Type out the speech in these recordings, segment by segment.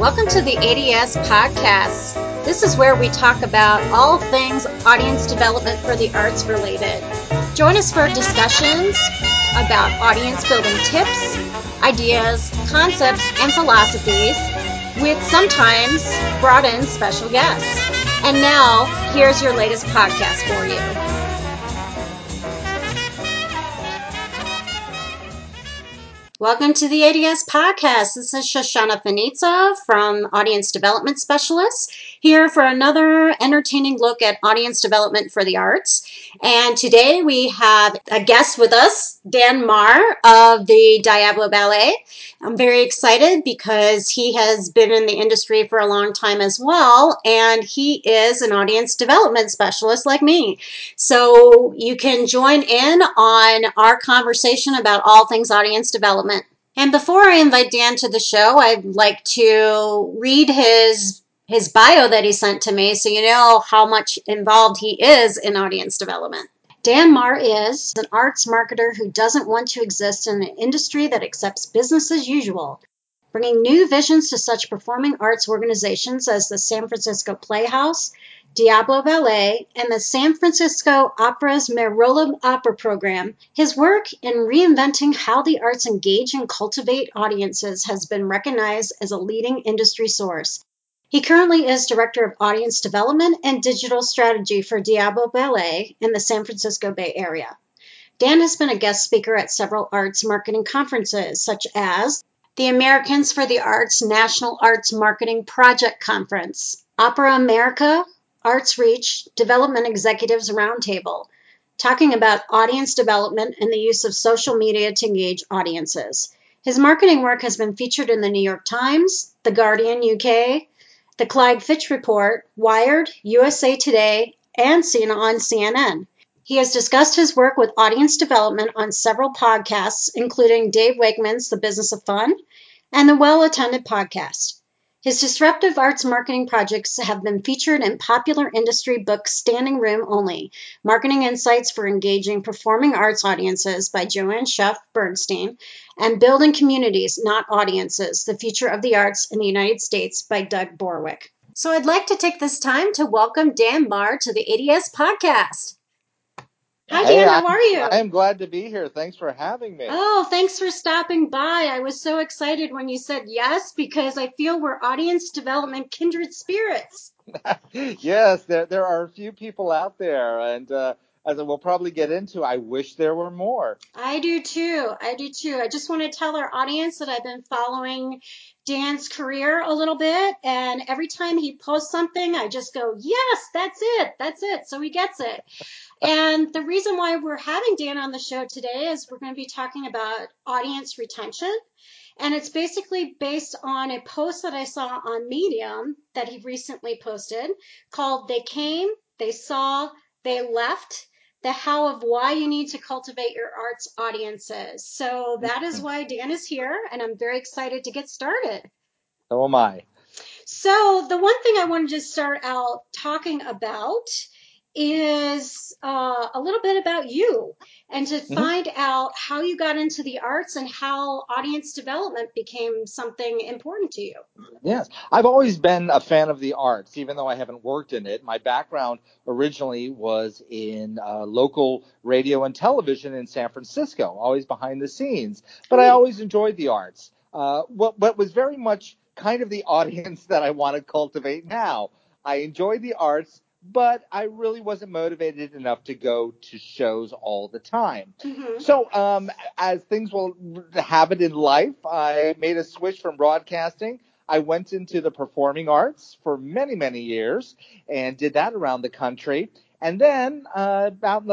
Welcome to the ADS podcast. This is where we talk about all things audience development for the arts related. Join us for discussions about audience building tips, ideas, concepts, and philosophies with sometimes brought in special guests. And now, here's your latest podcast for you. Welcome to the ADS podcast. This is Shoshana Fanizza from Audience Development Specialists here for another entertaining look at audience development for the arts. And today we have a guest with us, Dan Meagher of the Diablo Ballet. I'm very excited because he has been in the industry for a long time as well, and he is an audience development specialist like me. So you can join in on our conversation about all things audience development. And before I invite Dan to the show, I'd like to read his his bio that he sent to me so you know how much involved he is in audience development. Dan Meagher is an arts marketer who doesn't want to exist in an industry that accepts business as usual, bringing new visions to such performing arts organizations as the San Francisco Playhouse, Diablo Ballet, and the San Francisco Opera's Merola Opera Program. His work in reinventing how the arts engage and cultivate audiences has been recognized as a leading industry source. He currently is Director of Audience Development and Digital Strategy for Diablo Ballet in the San Francisco Bay Area. Dan has been a guest speaker at several arts marketing conferences, such as the Americans for the Arts National Arts Marketing Project Conference, Opera America, Arts Reach, Development Executives Roundtable, talking about audience development and the use of social media to engage audiences. His marketing work has been featured in the New York Times, The Guardian UK, the Clyde Fitch Report, Wired, USA Today, and seen on CNN. He has discussed his work with audience development on several podcasts, including Dave Wakeman's The Business of Fun and the Well Attended Podcast. His disruptive arts marketing projects have been featured in popular industry books Standing Room Only Marketing Insights for Engaging Performing Arts Audiences by Joanne Scheff Bernstein and Building Communities, Not Audiences The Future of the Arts in the United States by Doug Borwick. So I'd like to take this time to welcome Dan Meagher to the ADS podcast. Hi, Dan. how are you? I'm glad to be here. Thanks for having me. Oh, thanks for stopping by. I was so excited when you said yes because I feel we're audience development kindred spirits. yes, there there are a few people out there, and uh, as we'll probably get into, I wish there were more. I do too. I do too. I just want to tell our audience that I've been following Dan's career a little bit, and every time he posts something, I just go, "Yes, that's it. That's it." So he gets it and the reason why we're having Dan on the show today is we're going to be talking about audience retention. And it's basically based on a post that I saw on Medium that he recently posted called They Came, They Saw, They Left the how of why you need to cultivate your arts audiences. So that is why Dan is here, and I'm very excited to get started. So am I. So, the one thing I wanted to just start out talking about is uh, a little bit about you and to mm-hmm. find out how you got into the arts and how audience development became something important to you. Yes, I've always been a fan of the arts, even though I haven't worked in it. My background originally was in uh, local radio and television in San Francisco, always behind the scenes, but I always enjoyed the arts. Uh, what, what was very much kind of the audience that I want to cultivate now. I enjoy the arts but I really wasn't motivated enough to go to shows all the time. Mm-hmm. So, um, as things will have it in life, I made a switch from broadcasting. I went into the performing arts for many, many years and did that around the country. And then, uh, about in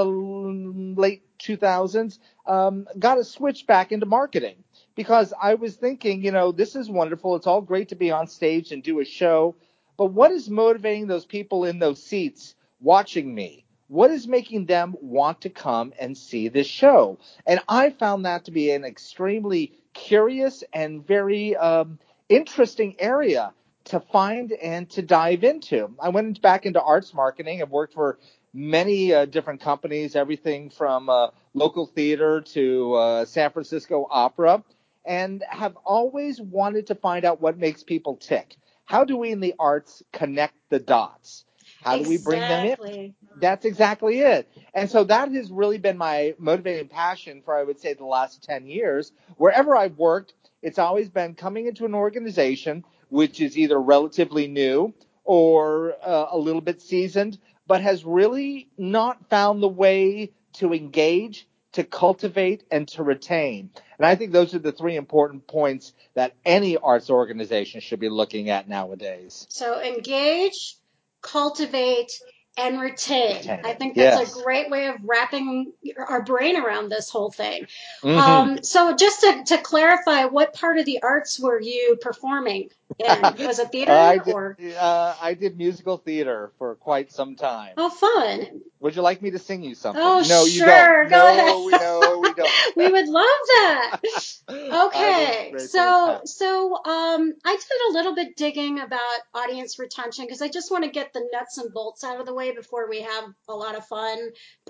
the late 2000s, um, got a switch back into marketing because I was thinking, you know, this is wonderful. It's all great to be on stage and do a show but what is motivating those people in those seats watching me? What is making them want to come and see this show? And I found that to be an extremely curious and very um, interesting area to find and to dive into. I went back into arts marketing and worked for many uh, different companies, everything from uh, local theater to uh, San Francisco Opera. and have always wanted to find out what makes people tick. How do we in the arts connect the dots? How do we bring them in? That's exactly it. And so that has really been my motivating passion for, I would say, the last 10 years. Wherever I've worked, it's always been coming into an organization which is either relatively new or uh, a little bit seasoned, but has really not found the way to engage, to cultivate, and to retain. And I think those are the three important points that any arts organization should be looking at nowadays. So engage, cultivate, and retain. Retain. I think that's Yes. a great way of wrapping our brain around this whole thing. Mhm. Um, so just to, to clarify, what part of the arts were you performing in? Was it theater I did, or? uh, I did musical theater for quite some time. Oh, fun. Would you like me to sing you something? Oh, no, you sure. don't. Go no, ahead. we no, we don't. We would love that. Okay, so so um, I did a little bit digging about audience retention because I just want to get the nuts and bolts out of the way before we have a lot of fun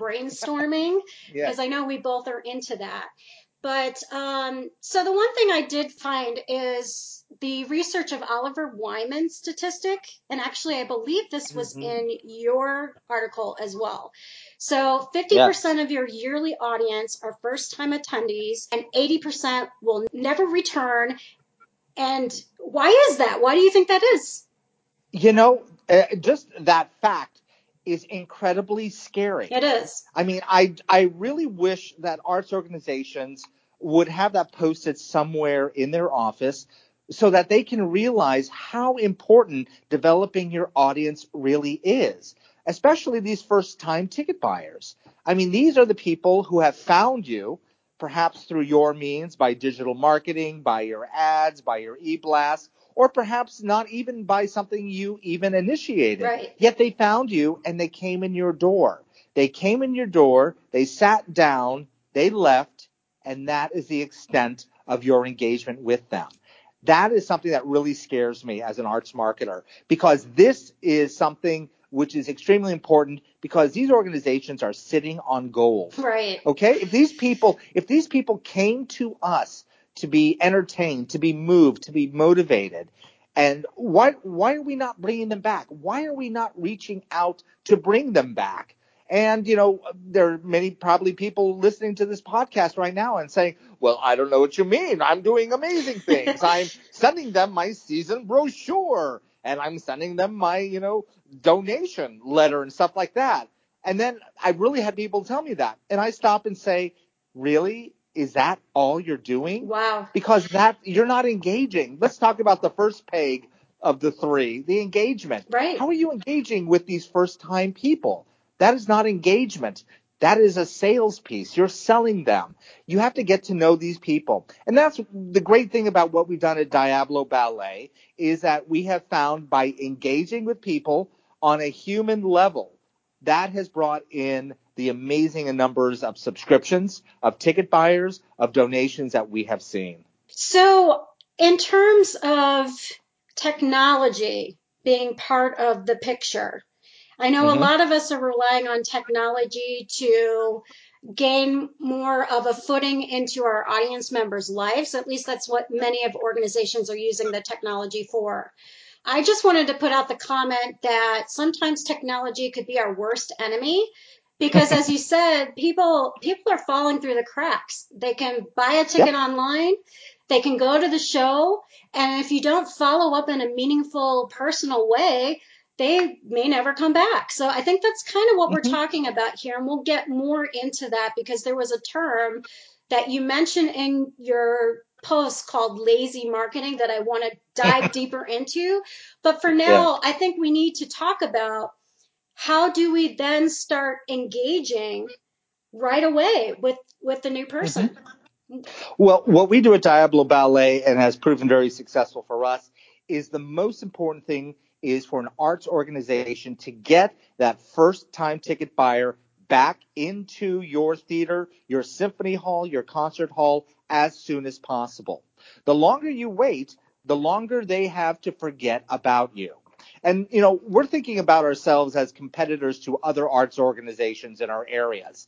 brainstorming Yeah. because I know we both are into that. But um, so the one thing I did find is the research of Oliver Wyman's statistic, and actually I believe this was Mhm. in your article as well. So 50% of your yearly audience are first time attendees, and 80% will never return. And why is that? Why do you think that is? You know, uh, just that fact is incredibly scary. It is. I mean, I I really wish that arts organizations would have that posted somewhere in their office so that they can realize how important developing your audience really is, especially these first time ticket buyers. I mean, these are the people who have found you perhaps through your means by digital marketing, by your ads, by your e-blast, or perhaps not even by something you even initiated. Right. Yet they found you and they came in your door. They came in your door, they sat down, they left, and that is the extent of your engagement with them. That is something that really scares me as an arts marketer because this is something which is extremely important because these organizations are sitting on gold. Right. Okay? If these people, if these people came to us to be entertained, to be moved, to be motivated, and why why are we not bringing them back? Why are we not reaching out to bring them back? And you know, there are many probably people listening to this podcast right now and saying, "Well, I don't know what you mean. I'm doing amazing things. I'm sending them my season brochure, and I'm sending them my, you know, donation letter and stuff like that." And then I really had people tell me that, and I stop and say, "Really? Is that all you're doing?" Wow. because that you're not engaging. Let's talk about the first peg of the three, the engagement. Right. How are you engaging with these first time people? That is not engagement. That is a sales piece. You're selling them. You have to get to know these people. And that's the great thing about what we've done at Diablo Ballet is that we have found by engaging with people on a human level, that has brought in the amazing numbers of subscriptions, of ticket buyers, of donations that we have seen. So, in terms of technology being part of the picture, I know Mhm. a lot of us are relying on technology to gain more of a footing into our audience members' lives. At least that's what many of organizations are using the technology for. I just wanted to put out the comment that sometimes technology could be our worst enemy because as you said, people people are falling through the cracks. They can buy a ticket online, they can go to the show, and if you don't follow up in a meaningful personal way, they may never come back. So I think that's kind of what we're Mhm. talking about here and we'll get more into that because there was a term that you mentioned in your post called lazy marketing that I want to dive deeper into. But for now, I think we need to talk about how do we then start engaging right away with with the new mm-hmm. person. Well, what we do at Diablo Ballet and has proven very successful for us is the most important thing is for an arts organization to get that first time ticket buyer back into your theater, your symphony hall, your concert hall as soon as possible. The longer you wait, the longer they have to forget about you. And, you know, we're thinking about ourselves as competitors to other arts organizations in our areas.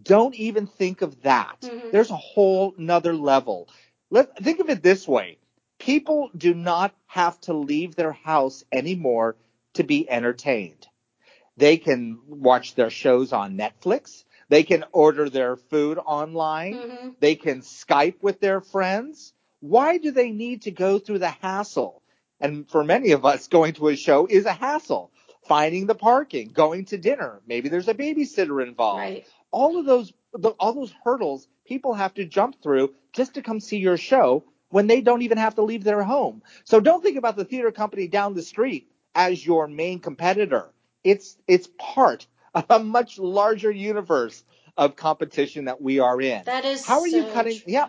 Don't even think of that. Mhm. There's a whole nother level. Let think of it this way. People do not have to leave their house anymore to be entertained. They can watch their shows on Netflix. They can order their food online. Mm-hmm. They can Skype with their friends. Why do they need to go through the hassle? And for many of us, going to a show is a hassle. Finding the parking, going to dinner, maybe there's a babysitter involved. Right. All of those, the, all those hurdles people have to jump through just to come see your show when they don't even have to leave their home. So don't think about the theater company down the street as your main competitor. It's it's part of a much larger universe of competition that we are in. That is How are you cutting? true. Yeah,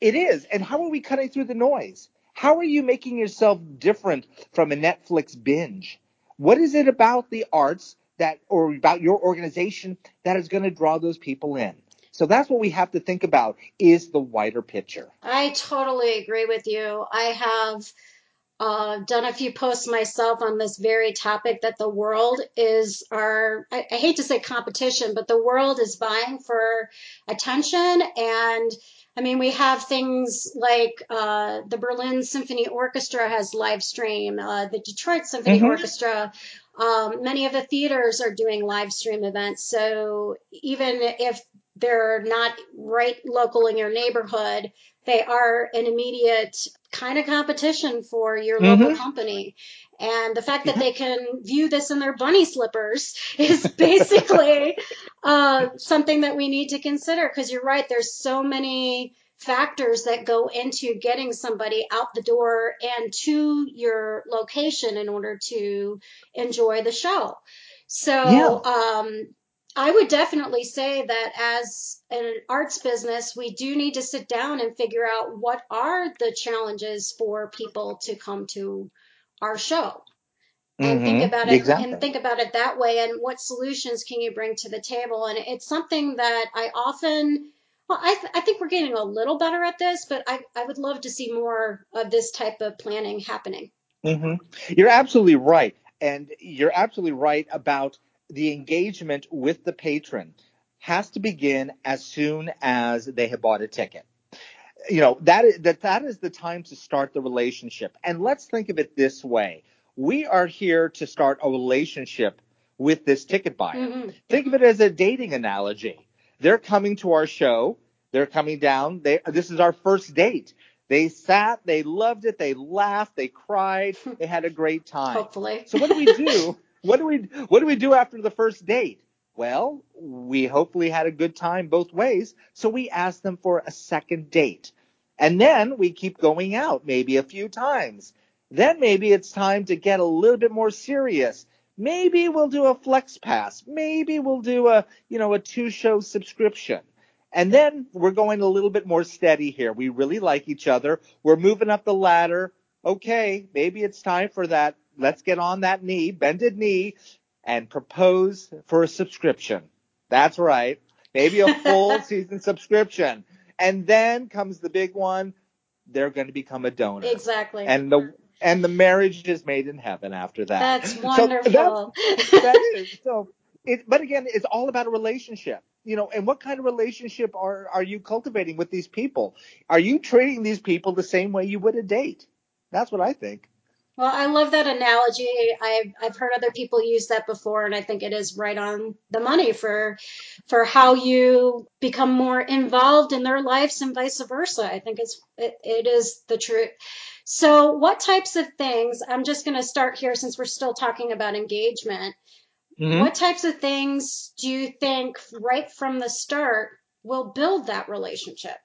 it is. And how are we cutting through the noise? How are you making yourself different from a Netflix binge? What is it about the arts that, or about your organization that is going to draw those people in? So that's what we have to think about is the wider picture. I totally agree with you. I have uh, done a few posts myself on this very topic that the world is our, I, I hate to say competition, but the world is vying for attention. And I mean, we have things like uh, the Berlin Symphony Orchestra has live stream, uh, the Detroit Symphony Mhm. Orchestra. Um, many of the theaters are doing live stream events. So even if they're not right local in your neighborhood, they are an immediate kind of competition for your local Mhm. company. And the fact that they can view this in their bunny slippers is basically uh, something that we need to consider because you're right. There's so many factors that go into getting somebody out the door and to your location in order to enjoy the show. So, um, I would definitely say that as an arts business, we do need to sit down and figure out what are the challenges for people to come to our show and think Mhm. about it Exactly. and think about it that way and what solutions can you bring to the table and it's something that i often well i, th- I think we're getting a little better at this but I, I would love to see more of this type of planning happening hmm You're absolutely right. And you're absolutely right about the engagement with the patron has to begin as soon as they have bought a ticket. You know, that is, that, that is the time to start the relationship. And let's think of it this way. We are here to start a relationship with this ticket buyer. Mhm. Think of it as a dating analogy. They're coming to our show. They're coming down. They, this is our first date. They sat, they loved it, they laughed, they cried, they had a great time. hopefully So what do we do? what do we what do we do after the first date? Well, we hopefully had a good time both ways, so we ask them for a second date. And then we keep going out maybe a few times. Then maybe it's time to get a little bit more serious. Maybe we'll do a flex pass. Maybe we'll do a, you know, a two show subscription. And then we're going a little bit more steady here. We really like each other. We're moving up the ladder. Okay, maybe it's time for that. Let's get on that knee, bended knee, and propose for a subscription. That's right. Maybe a full season subscription. And then comes the big one. They're going to become a donor. exactly And the and the marriage is made in heaven after that. that's So wonderful that is so it but again it's all about a relationship you know and what kind of relationship are are you cultivating with these people are you treating these people the same way you would a date that's what i think Well, I love that analogy. I've I've heard other people use that before, and I think it is right on the money for for how you become more involved in their lives and vice versa. I think it's it, it is the truth. So, what types of things? I'm just going to start here since we're still talking about engagement. What types of things do you think right from the start will build that relationship?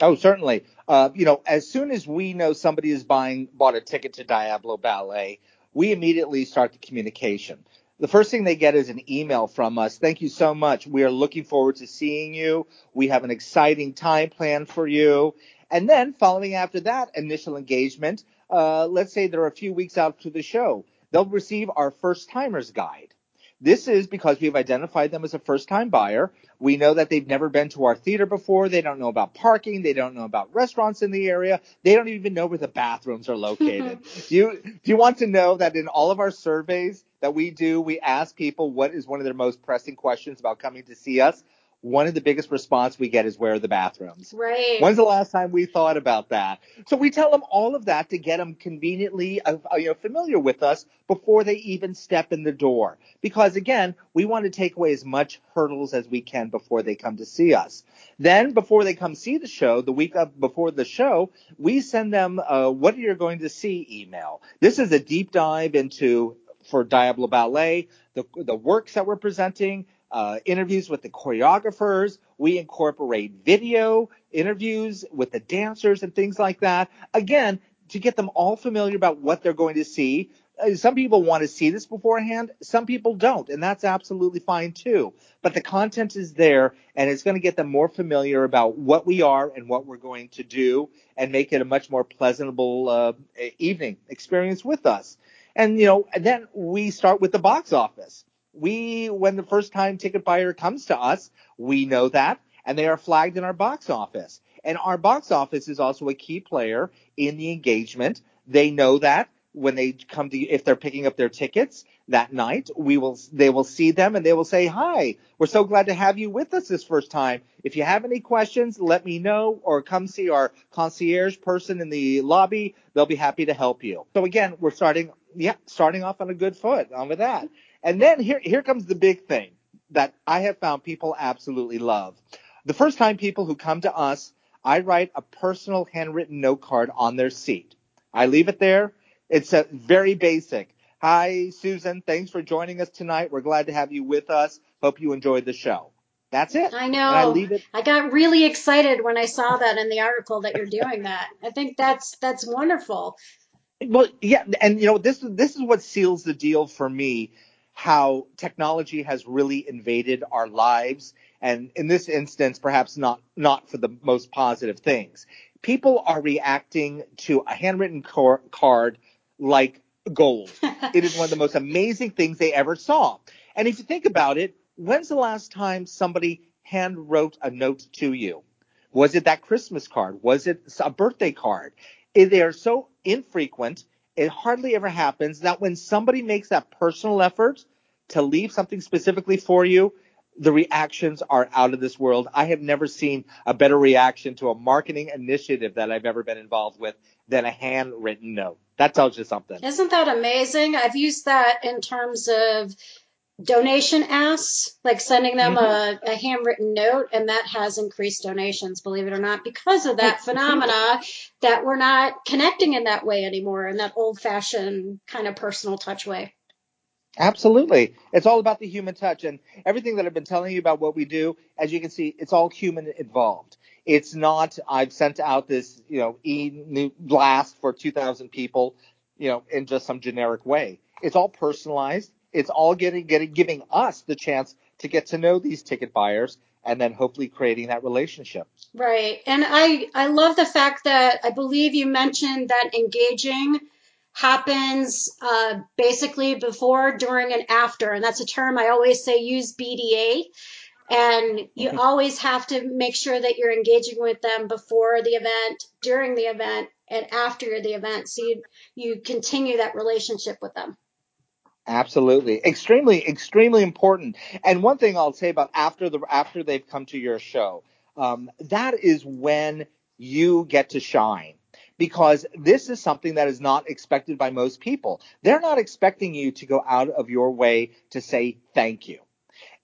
Oh, certainly. Uh, you know, as soon as we know somebody is buying bought a ticket to Diablo Ballet, we immediately start the communication. The first thing they get is an email from us. Thank you so much. We are looking forward to seeing you. We have an exciting time planned for you. And then following after that initial engagement, uh, let's say they're a few weeks out to the show, they'll receive our first timers guide. This is because we've identified them as a first time buyer. We know that they've never been to our theater before. They don't know about parking. They don't know about restaurants in the area. They don't even know where the bathrooms are located. do you, do you want to know that in all of our surveys that we do, we ask people what is one of their most pressing questions about coming to see us? One of the biggest response we get is where are the bathrooms? Right. When's the last time we thought about that? So we tell them all of that to get them conveniently uh, uh, you know, familiar with us before they even step in the door. Because again, we want to take away as much hurdles as we can before they come to see us. Then before they come see the show, the week of before the show, we send them uh, what are you're going to see email. This is a deep dive into for Diablo Ballet, the, the works that we're presenting, uh, interviews with the choreographers. We incorporate video interviews with the dancers and things like that. Again, to get them all familiar about what they're going to see. Uh, some people want to see this beforehand. Some people don't, and that's absolutely fine too. But the content is there, and it's going to get them more familiar about what we are and what we're going to do, and make it a much more pleasantable uh, evening experience with us. And you know, then we start with the box office we, when the first time ticket buyer comes to us, we know that and they are flagged in our box office. And our box office is also a key player in the engagement. They know that when they come to, if they're picking up their tickets that night, we will, they will see them and they will say, hi, we're so glad to have you with us this first time. If you have any questions, let me know or come see our concierge person in the lobby. They'll be happy to help you. So again, we're starting, yeah, starting off on a good foot on with that. And then here, here comes the big thing that I have found people absolutely love. The first time people who come to us, I write a personal handwritten note card on their seat. I leave it there. It's a very basic. Hi, Susan. Thanks for joining us tonight. We're glad to have you with us. Hope you enjoyed the show. That's it. I know. I, leave it. I got really excited when I saw that in the article that you're doing that. I think that's that's wonderful. Well, yeah, and you know this this is what seals the deal for me how technology has really invaded our lives. And in this instance perhaps not not for the most positive things. People are reacting to a handwritten card like gold. It is one of the most amazing things they ever saw. And if you think about it when's the last time somebody hand wrote a note to you? Was it that christmas card? Was it a birthday card? Eh, they are so infrequent it hardly ever happens that when somebody makes that personal effort to leave something specifically for you, the reactions are out of this world. I have never seen a better reaction to a marketing initiative that I've ever been involved with than a handwritten note. That tells you something. Isn't that amazing? I've used that in terms of donation asks, like sending them mm-hmm. a, a, handwritten note, and that has increased donations, believe it or not, because of that phenomena that we're not connecting in that way anymore, in that old fashioned kind of personal touch way. Absolutely. It's all about the human touch and everything that I've been telling you about what we do, as you can see, it's all human involved. It's not, I've sent out this, you know, e blast for 2,000 people, you know, in just some generic way. It's all personalized it's all getting getting giving us the chance to get to know these ticket buyers and then hopefully creating that relationship. Right. And I I love the fact that I believe you mentioned that engaging happens uh, basically before, during, and after. And that's a term I always say use BDA. And you mm-hmm. always have to make sure that you're engaging with them before the event, during the event, and after the event. So you, you continue that relationship with them. Absolutely. Extremely, extremely important. And one thing I'll say about after the, after they've come to your show, um, that is when you get to shine because this is something that is not expected by most people. They're not expecting you to go out of your way to say thank you.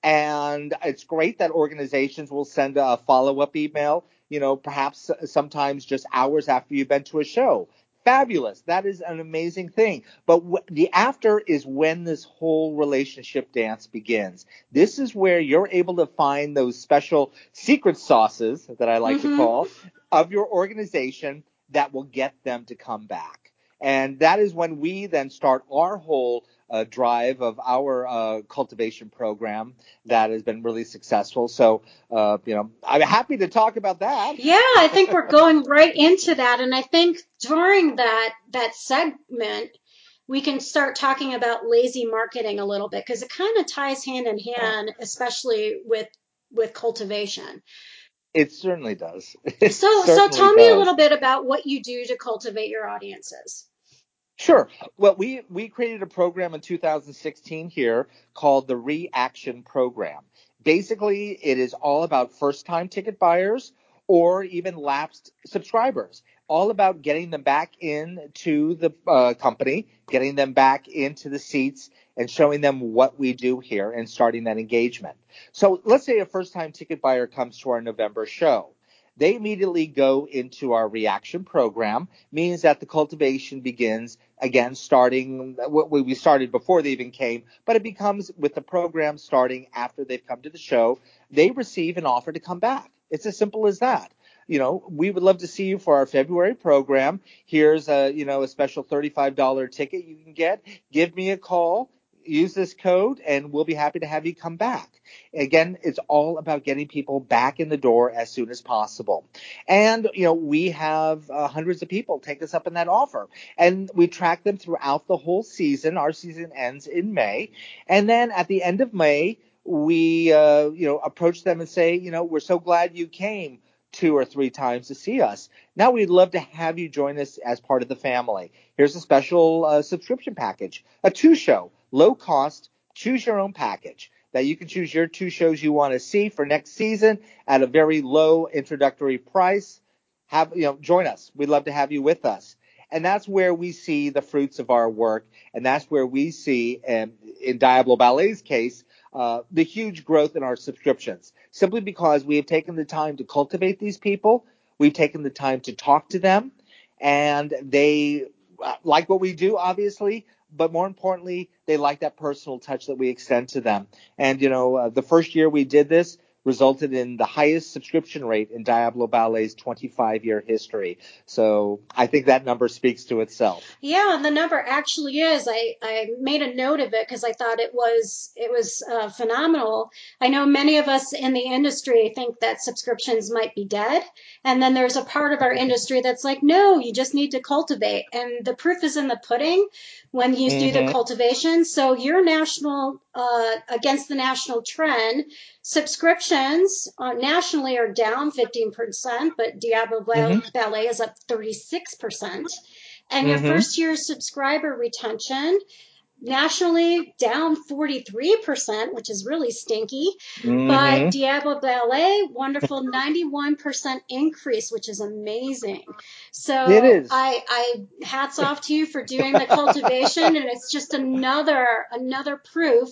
And it's great that organizations will send a follow up email, you know, perhaps sometimes just hours after you've been to a show fabulous. That is an amazing thing. But w- the after is when this whole relationship dance begins. This is where you're able to find those special secret sauces that I like mm-hmm. to call of your organization that will get them to come back. And that is when we then start our whole uh, drive of our uh, cultivation program that has been really successful. So, uh, you know, I'm happy to talk about that. Yeah, I think we're going right into that, and I think during that that segment. We can start talking about lazy marketing a little bit because it kind of ties hand in hand, especially with with cultivation. It certainly does. It so, certainly so tell does. me a little bit about what you do to cultivate your audiences. Sure. Well, we, we created a program in 2016 here called the Reaction Program. Basically, it is all about first time ticket buyers or even lapsed subscribers. All about getting them back into the uh, company, getting them back into the seats, and showing them what we do here and starting that engagement. So let's say a first time ticket buyer comes to our November show. They immediately go into our reaction program, means that the cultivation begins again, starting what we started before they even came, but it becomes with the program starting after they've come to the show, they receive an offer to come back. It's as simple as that. You know, we would love to see you for our February program. Here's a, you know, a special $35 ticket you can get. Give me a call use this code and we'll be happy to have you come back. Again, it's all about getting people back in the door as soon as possible. And, you know, we have uh, hundreds of people take us up on that offer and we track them throughout the whole season. Our season ends in May. And then at the end of May, we, uh, you know, approach them and say, you know, we're so glad you came two or three times to see us. Now we'd love to have you join us as part of the family. Here's a special uh, subscription package, a two show low cost, choose your own package that you can choose your two shows you want to see for next season at a very low introductory price. Have, you know, join us. We'd love to have you with us. And that's where we see the fruits of our work. And that's where we see, um, in Diablo Ballet's case, uh, the huge growth in our subscriptions. Simply because we have taken the time to cultivate these people. We've taken the time to talk to them and they uh, like what we do, obviously, but more importantly, they like that personal touch that we extend to them. And, you know, uh, the first year we did this, resulted in the highest subscription rate in Diablo Ballet's 25 year history. So I think that number speaks to itself. Yeah, and the number actually is. I, I made a note of it because I thought it was it was uh, phenomenal. I know many of us in the industry think that subscriptions might be dead, and then there's a part of our industry that's like, no, you just need to cultivate, and the proof is in the pudding when you mm-hmm. do the mm-hmm. cultivation. So your national uh, against the national trend Subscriptions uh, nationally are down 15%, but Diablo mm-hmm. Ballet is up 36%. And your mm-hmm. first year subscriber retention nationally down 43%, which is really stinky. Mm-hmm. But Diablo Ballet, wonderful 91% increase, which is amazing. So. I, I hats off to you for doing the cultivation and it's just another, another proof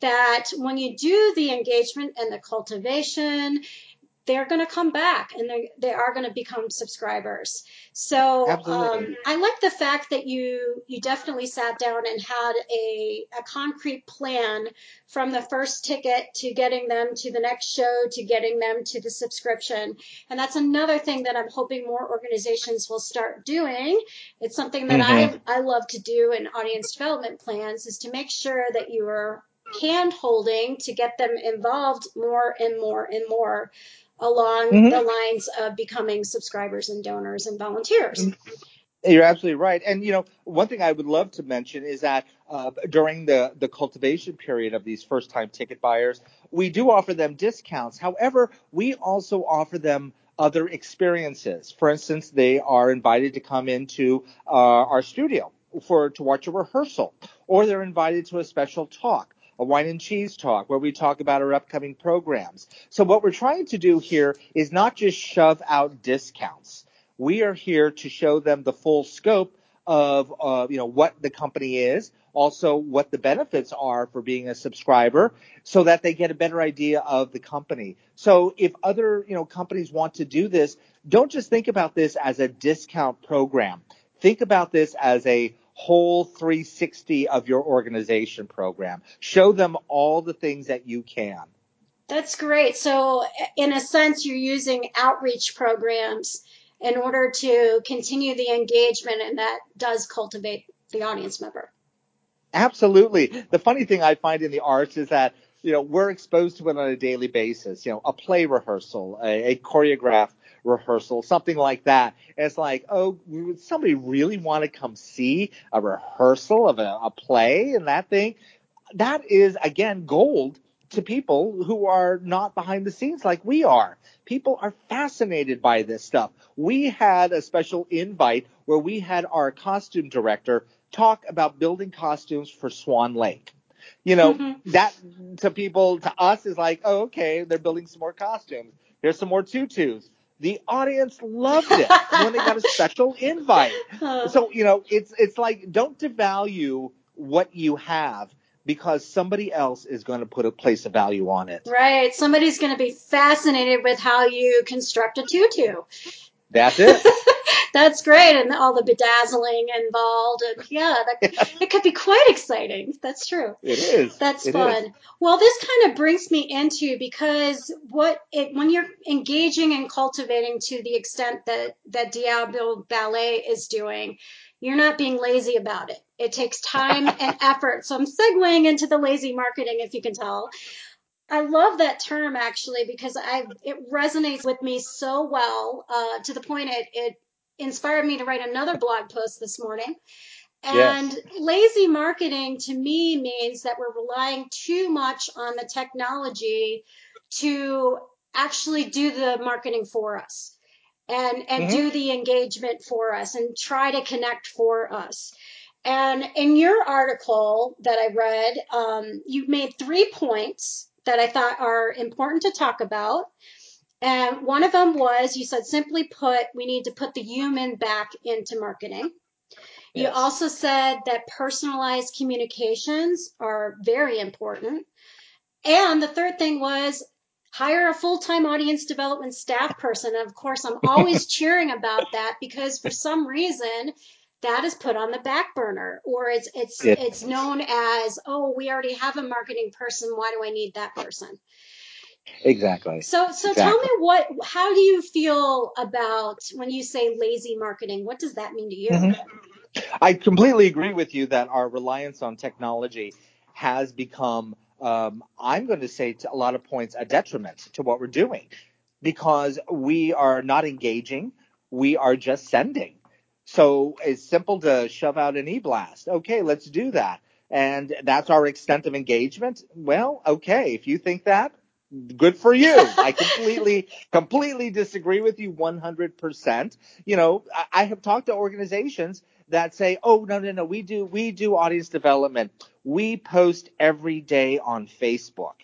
that when you do the engagement and the cultivation, they're going to come back and they they are going to become subscribers. So um, I like the fact that you you definitely sat down and had a a concrete plan from the first ticket to getting them to the next show to getting them to the subscription. And that's another thing that I'm hoping more organizations will start doing. It's something that mm-hmm. I I love to do in audience development plans is to make sure that you are hand holding to get them involved more and more and more along mm-hmm. the lines of becoming subscribers and donors and volunteers. You're absolutely right. And you know, one thing I would love to mention is that uh, during the the cultivation period of these first time ticket buyers, we do offer them discounts. However, we also offer them other experiences. For instance, they are invited to come into uh, our studio for to watch a rehearsal, or they're invited to a special talk a wine and cheese talk where we talk about our upcoming programs. So what we're trying to do here is not just shove out discounts. We are here to show them the full scope of uh, you know what the company is, also what the benefits are for being a subscriber, so that they get a better idea of the company. So if other you know companies want to do this, don't just think about this as a discount program. Think about this as a whole 360 of your organization program. Show them all the things that you can. That's great. So, in a sense, you're using outreach programs in order to continue the engagement, and that does cultivate the audience member. Absolutely. The funny thing I find in the arts is that you know we're exposed to it on a daily basis. You know, a play rehearsal, a, a choreograph rehearsal, something like that. And it's like, oh, would somebody really want to come see a rehearsal of a, a play and that thing? That is again gold to people who are not behind the scenes like we are. People are fascinated by this stuff. We had a special invite where we had our costume director talk about building costumes for Swan Lake. You know, mm-hmm. that to people, to us is like, oh, okay, they're building some more costumes. Here's some more tutus. The audience loved it when they got a special invite. So, you know, it's, it's like, don't devalue what you have because somebody else is going to put a place of value on it. Right. Somebody's going to be fascinated with how you construct a tutu. That's it. That's great, and all the bedazzling involved, and yeah, that, it could be quite exciting. That's true. It is. That's it fun. Is. Well, this kind of brings me into because what it when you're engaging and cultivating to the extent that that Diablo Ballet is doing, you're not being lazy about it. It takes time and effort. So I'm segueing into the lazy marketing, if you can tell. I love that term actually because I it resonates with me so well uh, to the point it it inspired me to write another blog post this morning. And yes. lazy marketing to me means that we're relying too much on the technology to actually do the marketing for us and and mm-hmm. do the engagement for us and try to connect for us. And in your article that I read, um, you made three points that I thought are important to talk about. And one of them was you said, simply put, we need to put the human back into marketing. Yes. You also said that personalized communications are very important. And the third thing was hire a full-time audience development staff person. And of course, I'm always cheering about that because for some reason that is put on the back burner or it's it's it's known as oh we already have a marketing person why do i need that person exactly so so exactly. tell me what how do you feel about when you say lazy marketing what does that mean to you mm-hmm. i completely agree with you that our reliance on technology has become um, i'm going to say to a lot of points a detriment to what we're doing because we are not engaging we are just sending so it's simple to shove out an e-blast. Okay, let's do that. And that's our extent of engagement. Well, okay, if you think that, good for you. I completely, completely disagree with you 100%. You know, I have talked to organizations that say, oh, no, no, no, we do, we do audience development. We post every day on Facebook.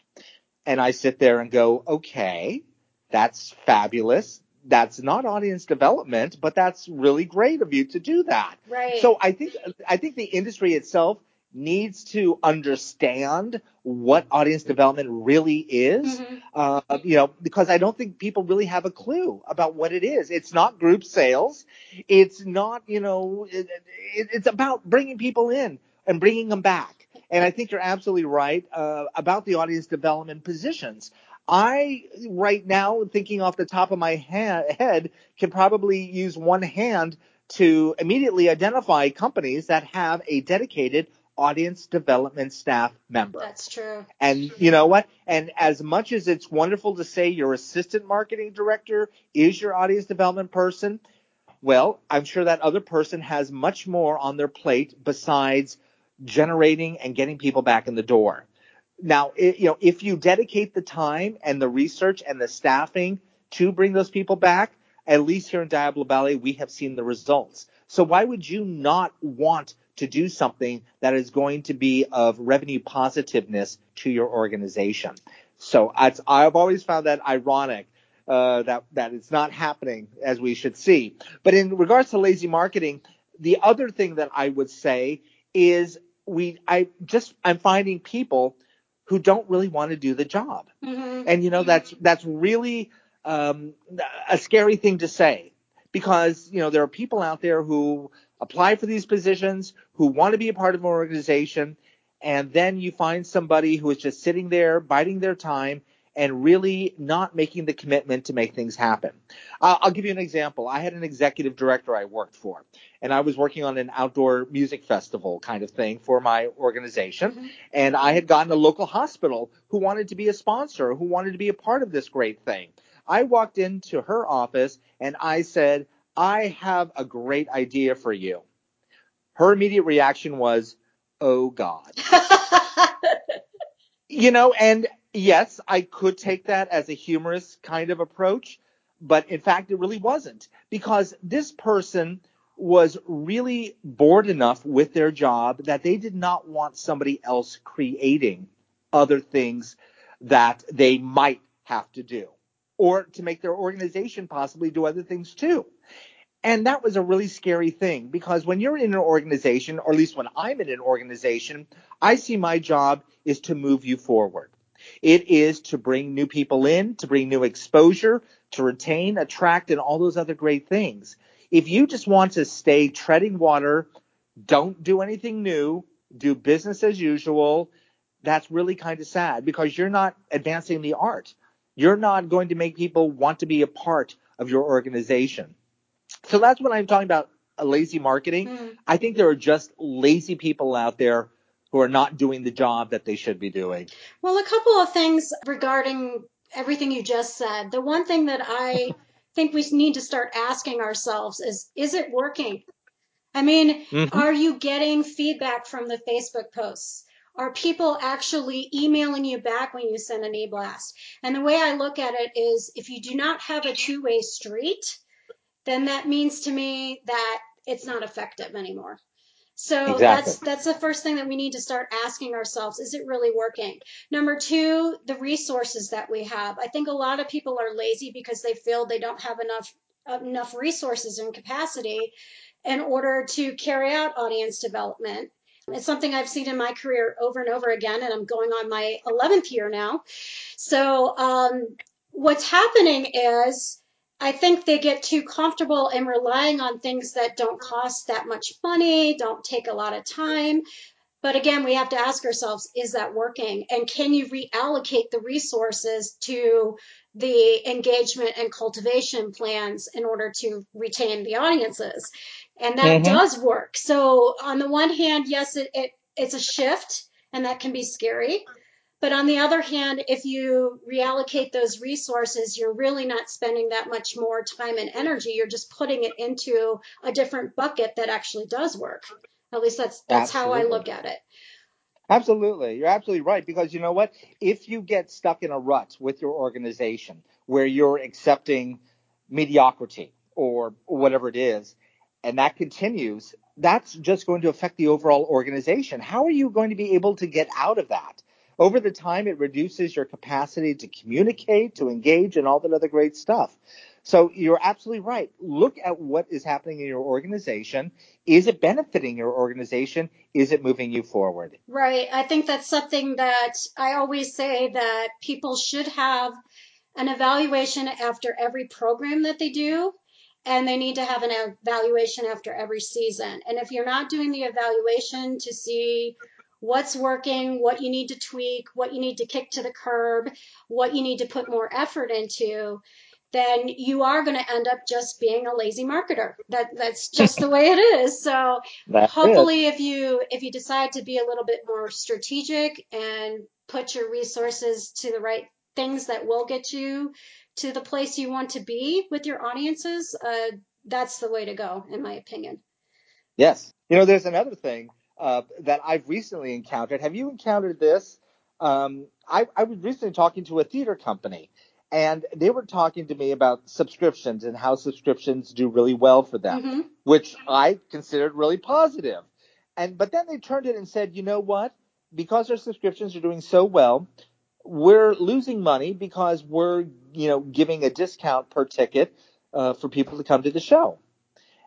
And I sit there and go, okay, that's fabulous that's not audience development, but that's really great of you to do that. Right. So I think I think the industry itself needs to understand what audience development really is. Mm-hmm. Uh, you know, because I don't think people really have a clue about what it is. It's not group sales. It's not, you know, it, it, it's about bringing people in and bringing them back. And I think you're absolutely right uh, about the audience development positions. I right now, thinking off the top of my ha- head, can probably use one hand to immediately identify companies that have a dedicated audience development staff member. That's true. And you know what? And as much as it's wonderful to say your assistant marketing director is your audience development person, well, I'm sure that other person has much more on their plate besides generating and getting people back in the door. Now, it, you know, if you dedicate the time and the research and the staffing to bring those people back, at least here in Diablo Ballet, we have seen the results. So why would you not want to do something that is going to be of revenue positiveness to your organization? So I've always found that ironic uh, that that it's not happening as we should see. But in regards to lazy marketing, the other thing that I would say is we I just I'm finding people who don't really want to do the job. Mm-hmm. And you know that's that's really um, a scary thing to say because you know there are people out there who apply for these positions who want to be a part of an organization and then you find somebody who is just sitting there biding their time and really not making the commitment to make things happen. Uh, I'll give you an example. I had an executive director I worked for, and I was working on an outdoor music festival kind of thing for my organization. Mm-hmm. And I had gotten a local hospital who wanted to be a sponsor, who wanted to be a part of this great thing. I walked into her office and I said, I have a great idea for you. Her immediate reaction was, Oh God. you know, and yes, I could take that as a humorous kind of approach, but in fact, it really wasn't because this person was really bored enough with their job that they did not want somebody else creating other things that they might have to do or to make their organization possibly do other things too. And that was a really scary thing because when you're in an organization, or at least when I'm in an organization, I see my job is to move you forward. It is to bring new people in, to bring new exposure, to retain, attract, and all those other great things. If you just want to stay treading water, don't do anything new, do business as usual, that's really kind of sad because you're not advancing the art. You're not going to make people want to be a part of your organization. So that's what I'm talking about a lazy marketing. Mm. I think there are just lazy people out there who are not doing the job that they should be doing. Well, a couple of things regarding everything you just said. The one thing that I think we need to start asking ourselves is is it working? I mean, mm-hmm. are you getting feedback from the Facebook posts? Are people actually emailing you back when you send an e-blast? And the way I look at it is if you do not have a two-way street, then that means to me that it's not effective anymore. So exactly. that's that's the first thing that we need to start asking ourselves, is it really working? Number 2, the resources that we have. I think a lot of people are lazy because they feel they don't have enough enough resources and capacity in order to carry out audience development. It's something I've seen in my career over and over again, and I'm going on my 11th year now. So, um, what's happening is I think they get too comfortable in relying on things that don't cost that much money, don't take a lot of time. But again, we have to ask ourselves, is that working? And can you reallocate the resources to the engagement and cultivation plans in order to retain the audiences? And that mm-hmm. does work. So on the one hand, yes, it, it it's a shift and that can be scary. But on the other hand, if you reallocate those resources, you're really not spending that much more time and energy. You're just putting it into a different bucket that actually does work. At least that's that's Absolutely. how I look at it. Absolutely. You're absolutely right. Because you know what? If you get stuck in a rut with your organization where you're accepting mediocrity or whatever it is, and that continues, that's just going to affect the overall organization. How are you going to be able to get out of that? Over the time, it reduces your capacity to communicate, to engage, and all that other great stuff. So you're absolutely right. Look at what is happening in your organization. Is it benefiting your organization? Is it moving you forward? Right. I think that's something that I always say that people should have an evaluation after every program that they do and they need to have an evaluation after every season. And if you're not doing the evaluation to see what's working, what you need to tweak, what you need to kick to the curb, what you need to put more effort into, then you are going to end up just being a lazy marketer. That that's just the way it is. So that's hopefully, it. if you if you decide to be a little bit more strategic and put your resources to the right things that will get you to the place you want to be with your audiences, uh, that's the way to go, in my opinion. Yes. You know, there's another thing uh, that I've recently encountered. Have you encountered this? Um, I, I was recently talking to a theater company, and they were talking to me about subscriptions and how subscriptions do really well for them, mm-hmm. which I considered really positive. And but then they turned it and said, you know what? Because our subscriptions are doing so well, we're losing money because we're you know giving a discount per ticket uh, for people to come to the show.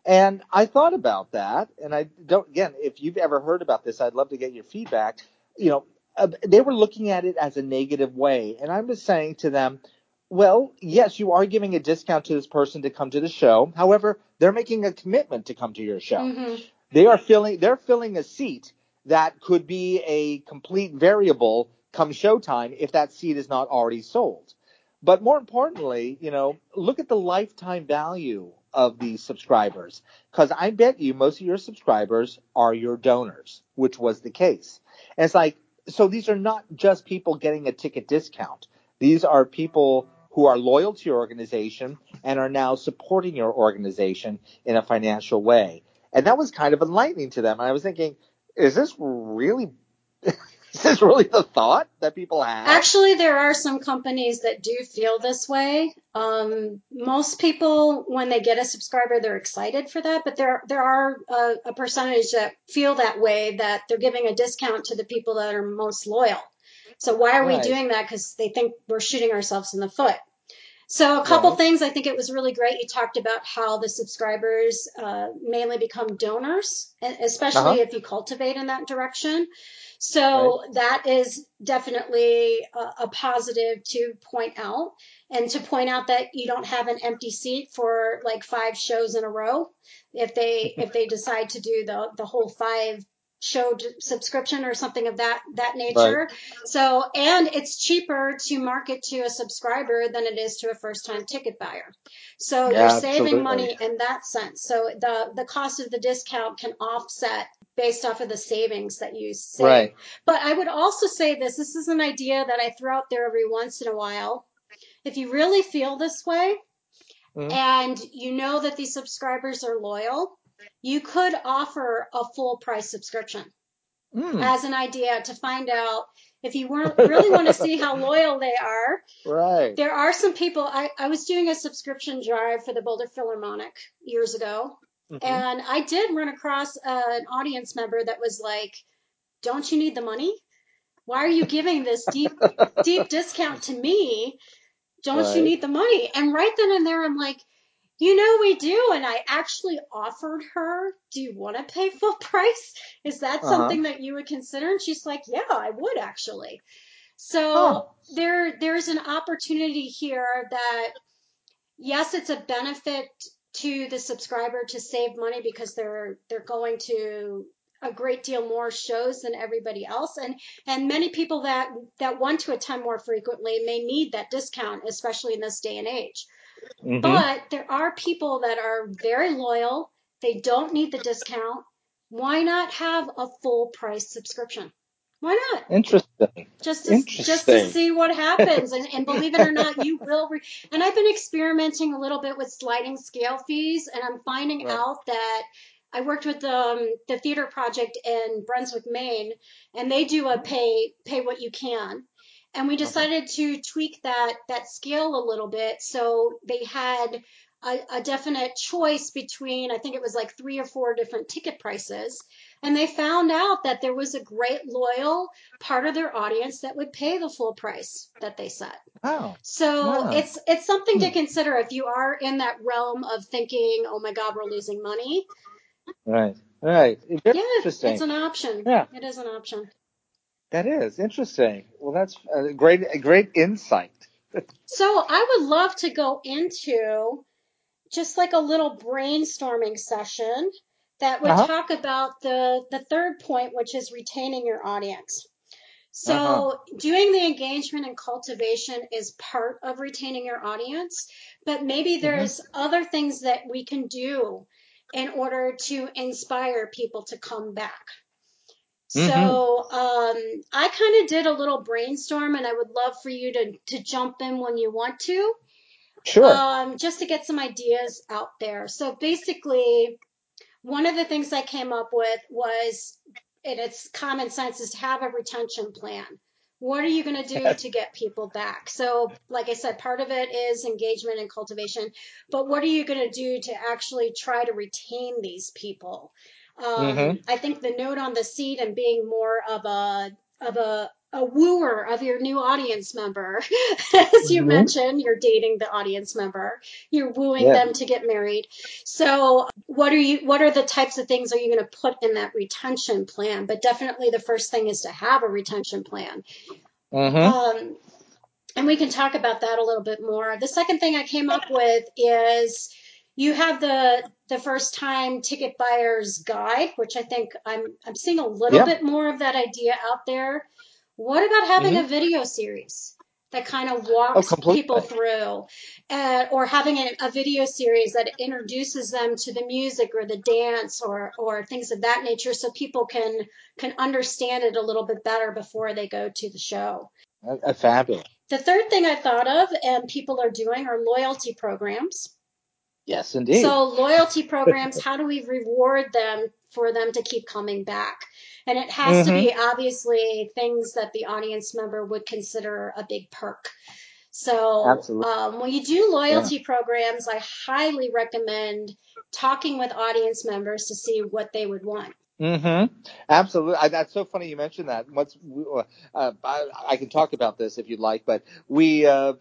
And I thought about that, and I don't. Again, if you've ever heard about this, I'd love to get your feedback. You know, uh, they were looking at it as a negative way, and I was saying to them, well, yes, you are giving a discount to this person to come to the show. However, they're making a commitment to come to your show. Mm-hmm. They are filling. They're filling a seat that could be a complete variable come showtime if that seat is not already sold. But more importantly, you know, look at the lifetime value of these subscribers. Because I bet you most of your subscribers are your donors, which was the case. And it's like, so these are not just people getting a ticket discount. These are people who are loyal to your organization and are now supporting your organization in a financial way. And that was kind of enlightening to them. And I was thinking, is this really Is this really the thought that people have? Actually, there are some companies that do feel this way. Um, most people, when they get a subscriber, they're excited for that, but there there are a, a percentage that feel that way that they're giving a discount to the people that are most loyal. So why are Right. we doing that? Because they think we're shooting ourselves in the foot. So a couple Right. things. I think it was really great. You talked about how the subscribers uh, mainly become donors, especially Uh-huh. if you cultivate in that direction. So that is definitely a, a positive to point out, and to point out that you don't have an empty seat for like five shows in a row. If they if they decide to do the the whole five show d- subscription or something of that that nature. So, and it's cheaper to market to a subscriber than it is to a first time ticket buyer. So Yeah, you're saving absolutely. money in that sense. So the, the cost of the discount can offset based off of the savings that you save. Right. But I would also say this, this is an idea that I throw out there every once in a while. If you really feel this way Mhm. and you know that these subscribers are loyal, you could offer a full price subscription Mm, as an idea to find out if you weren't really want to see how loyal they are. right. There are some people. I, I was doing a subscription drive for the Boulder Philharmonic years ago, Mhm. and I did run across an audience member that was like, "Don't you need the money? Why are you giving this deep deep discount to me? Don't you need the money?" And right then and there, I'm like. You know we do, and I actually offered her, "Do you want to pay full price? Is that Uh-huh. something that you would consider?" And she's like, "Yeah, I would actually." So Huh. there there's an opportunity here that yes, it's a benefit to the subscriber to save money because they're they're going to a great deal more shows than everybody else and and many people that that want to attend more frequently may need that discount especially in this day and age Mhm. but there are people that are very loyal. They don't need the discount. Why not have a full price subscription? Why not? Interesting. just to, just to see what happens. And, and believe it or not you will re- and i've been experimenting a little bit with sliding scale fees and i'm finding Right. out that i worked with um, the theater project in brunswick maine and they do a pay pay what you can and we decided to tweak that that scale a little bit so they had a, a definite choice between i think it was like three or four different ticket prices and they found out that there was a great loyal part of their audience that would pay the full price that they set. Wow. So Wow. it's it's something to Hmm. consider if you are in that realm of thinking, "Oh my God, we're losing money." Right. Right. Very Yeah, interesting. it's an option. Yeah. It is an option. That is interesting. Well, that's a great, a great insight. So I would love to go into just like a little brainstorming session that would Uh-huh. talk about the the third point, which is retaining your audience. So Uh-huh. doing the engagement and cultivation is part of retaining your audience, but maybe Mm-hmm. there's other things that we can do in order to inspire people to come back. Mm-hmm. So um, I kind of did a little brainstorm, and I would love for you to to jump in when you want to, Sure. um, just to get some ideas out there. So basically, one of the things I came up with was, and it's common sense, is to have a retention plan. What are you going to do to get people back? So, like I said, part of it is engagement and cultivation, but what are you going to do to actually try to retain these people? Um, Mhm. I think the note on the seat and being more of a of a a wooer of your new audience member, as you Mhm. mentioned, you're dating the audience member, you're wooing Yes. them to get married. So, what are you? What are the types of things are you going to put in that retention plan? But definitely, the first thing is to have a retention plan. Mm-hmm. Um, and we can talk about that a little bit more. The second thing I came up with is you have the the first time ticket buyer's guide, which I think I'm I'm seeing a little Yeah. bit more of that idea out there. What about having Mhm. a video series that kind of Oh, walks completely. people through, uh, or having a, a video series that introduces them to the music or the dance or or things of that nature, so people can can understand it a little bit better before they go to the show. Uh, fabulous. The third thing I thought of and people are doing are loyalty programs. Yes, indeed. So loyalty programs, how do we reward them for them to keep coming back. And it has mm-hmm. to be obviously things that the audience member would consider a big perk. So um, when you do loyalty yeah. programs, I highly recommend talking with audience members to see what they would want. Mm-hmm. Absolutely. I, that's so funny you mentioned that. What's uh, I, I, can talk about this if you'd like, but we uh,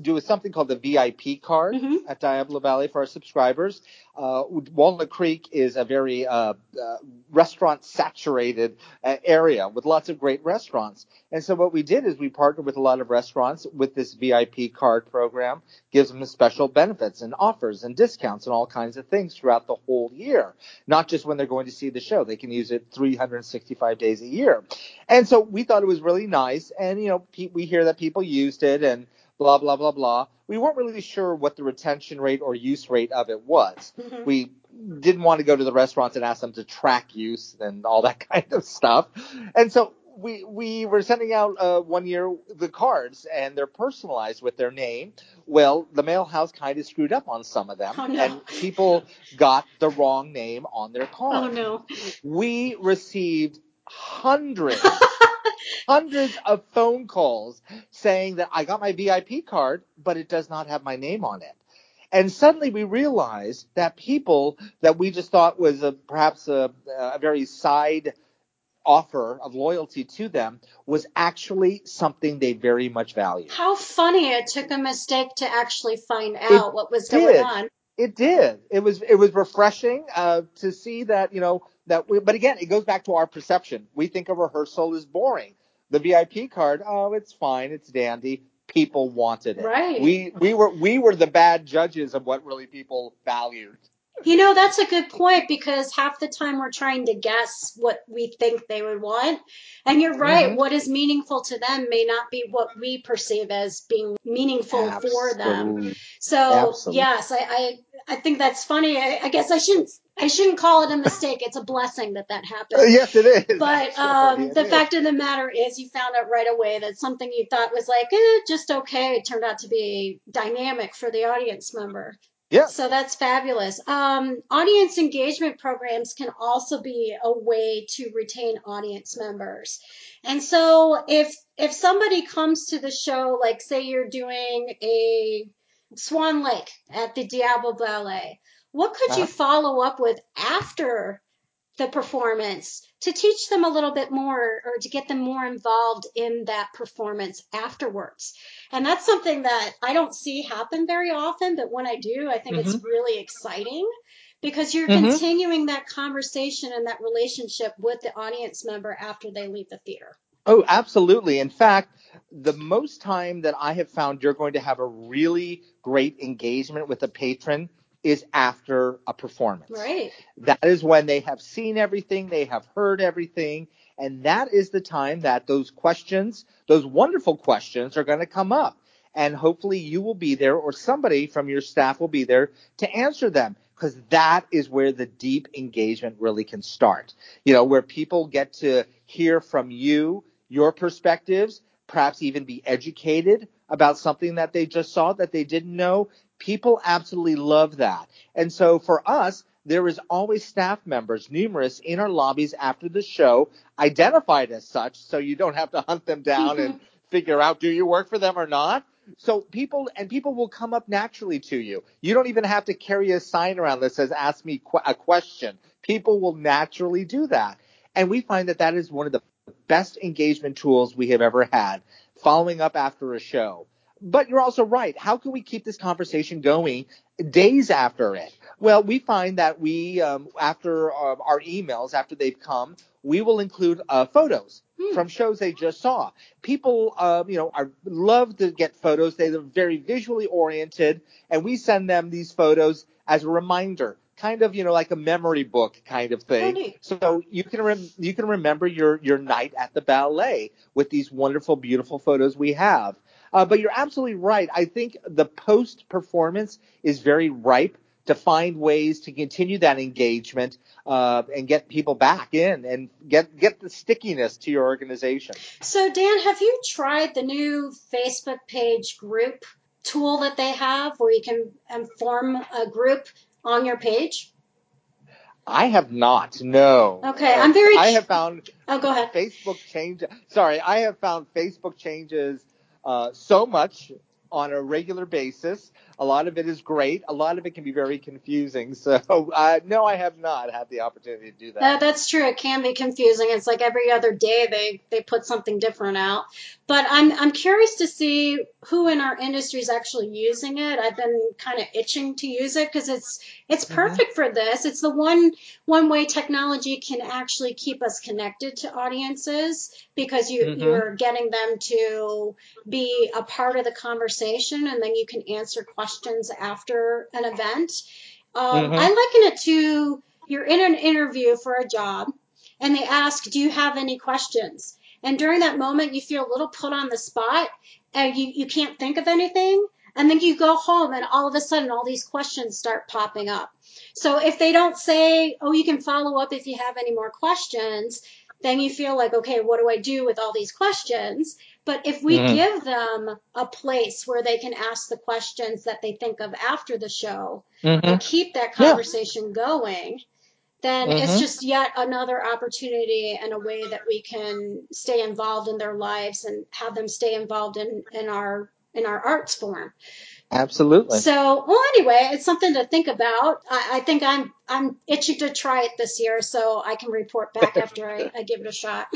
do something called the VIP card mm-hmm. at Diablo Ballet for our subscribers. Uh, Walnut Creek is a very uh, uh, restaurant saturated uh, area with lots of great restaurants. And so what we did is we partnered with a lot of restaurants with this VIP card program, gives them special benefits and offers and discounts and all kinds of things throughout the whole year, not just when they're going to see the show. They can use it 365 days a year. And so we thought it was really nice. And, you know, we hear that people used it and blah, blah, blah, blah. We weren't really sure what the retention rate or use rate of it was. Mm-hmm. We didn't want to go to the restaurants and ask them to track use and all that kind of stuff. And so we we were sending out uh, one year the cards and they're personalized with their name. Well, the mail house kind of screwed up on some of them, oh, no. and people got the wrong name on their card. Oh no! We received hundreds hundreds of phone calls saying that I got my VIP card, but it does not have my name on it. And suddenly we realized that people that we just thought was a, perhaps a, a very side offer of loyalty to them was actually something they very much value. How funny it took a mistake to actually find out it what was did. going on. It did. It was it was refreshing uh, to see that you know that. We, but again, it goes back to our perception. We think a rehearsal is boring the VIP card, oh, it's fine, it's dandy. People wanted it. Right. We we were we were the bad judges of what really people valued. You know, that's a good point because half the time we're trying to guess what we think they would want. And you're right, mm-hmm. what is meaningful to them may not be what we perceive as being meaningful Absolutely. for them. So, Absolutely. yes, I, I, I think that's funny. I, I guess I shouldn't I shouldn't call it a mistake. It's a blessing that that happened. Uh, yes, it is. But um, the is. fact of the matter is, you found out right away that something you thought was like eh, just okay turned out to be dynamic for the audience member. Yeah. So that's fabulous. Um, audience engagement programs can also be a way to retain audience members. And so if if somebody comes to the show, like say you're doing a Swan Lake at the Diablo Ballet, what could you uh-huh. follow up with after the performance to teach them a little bit more or to get them more involved in that performance afterwards. And that's something that I don't see happen very often, but when I do, I think mm-hmm. it's really exciting because you're mm-hmm. continuing that conversation and that relationship with the audience member after they leave the theater. Oh, absolutely. In fact, the most time that I have found you're going to have a really great engagement with a patron is after a performance. Right. That is when they have seen everything, they have heard everything, and that is the time that those questions, those wonderful questions are going to come up. And hopefully you will be there or somebody from your staff will be there to answer them because that is where the deep engagement really can start. You know, where people get to hear from you, your perspectives, perhaps even be educated about something that they just saw that they didn't know People absolutely love that. And so for us, there is always staff members, numerous in our lobbies after the show, identified as such, so you don't have to hunt them down and figure out do you work for them or not. So people and people will come up naturally to you. You don't even have to carry a sign around that says "Ask me qu- a question." People will naturally do that, and we find that that is one of the best engagement tools we have ever had. Following up after a show, but you're also right. How can we keep this conversation going days after it? Well, we find that we, um, after uh, our emails, after they've come, we will include uh, photos hmm. from shows they just saw. People, uh, you know, are love to get photos. They're very visually oriented, and we send them these photos as a reminder kind of you know like a memory book kind of thing. So you can rem- you can remember your your night at the ballet with these wonderful, beautiful photos we have. Uh, but you're absolutely right. I think the post performance is very ripe to find ways to continue that engagement uh, and get people back in and get get the stickiness to your organization. So Dan, have you tried the new Facebook page group tool that they have, where you can form a group on your page? I have not. No. Okay, I'm very. I have found. Oh, go ahead. Facebook change. Sorry, I have found Facebook changes uh, so much on a regular basis. A lot of it is great. A lot of it can be very confusing. So, uh, no, I have not had the opportunity to do that. that. That's true. It can be confusing. It's like every other day they, they put something different out. But I'm, I'm curious to see who in our industry is actually using it. I've been kind of itching to use it because it's, it's Mm-hmm. perfect for this. It's the one, one way technology can actually keep us connected to audiences because you, Mhm. you're getting them to be a part of the conversation and then you can answer questions after an event. Um, Mhm. I liken it to you're in an interview for a job and they ask, Do you have any questions? And during that moment, you feel a little put on the spot and you, you can't think of anything. And then you go home and all of a sudden all these questions start popping up. So if they don't say, Oh, you can follow up if you have any more questions, then you feel like, okay, what do I do with all these questions? But if we Mhm. give them a place where they can ask the questions that they think of after the show, Mhm. and keep that Yeah. conversation going, then it's Mhm. just yet another opportunity and a way that we can stay involved in their lives and have them stay involved in, in our in our arts form. Absolutely. So, well, anyway, it's something to think about. I, I think I'm I'm itching to try it this year, so I can report back after I, I give it a shot.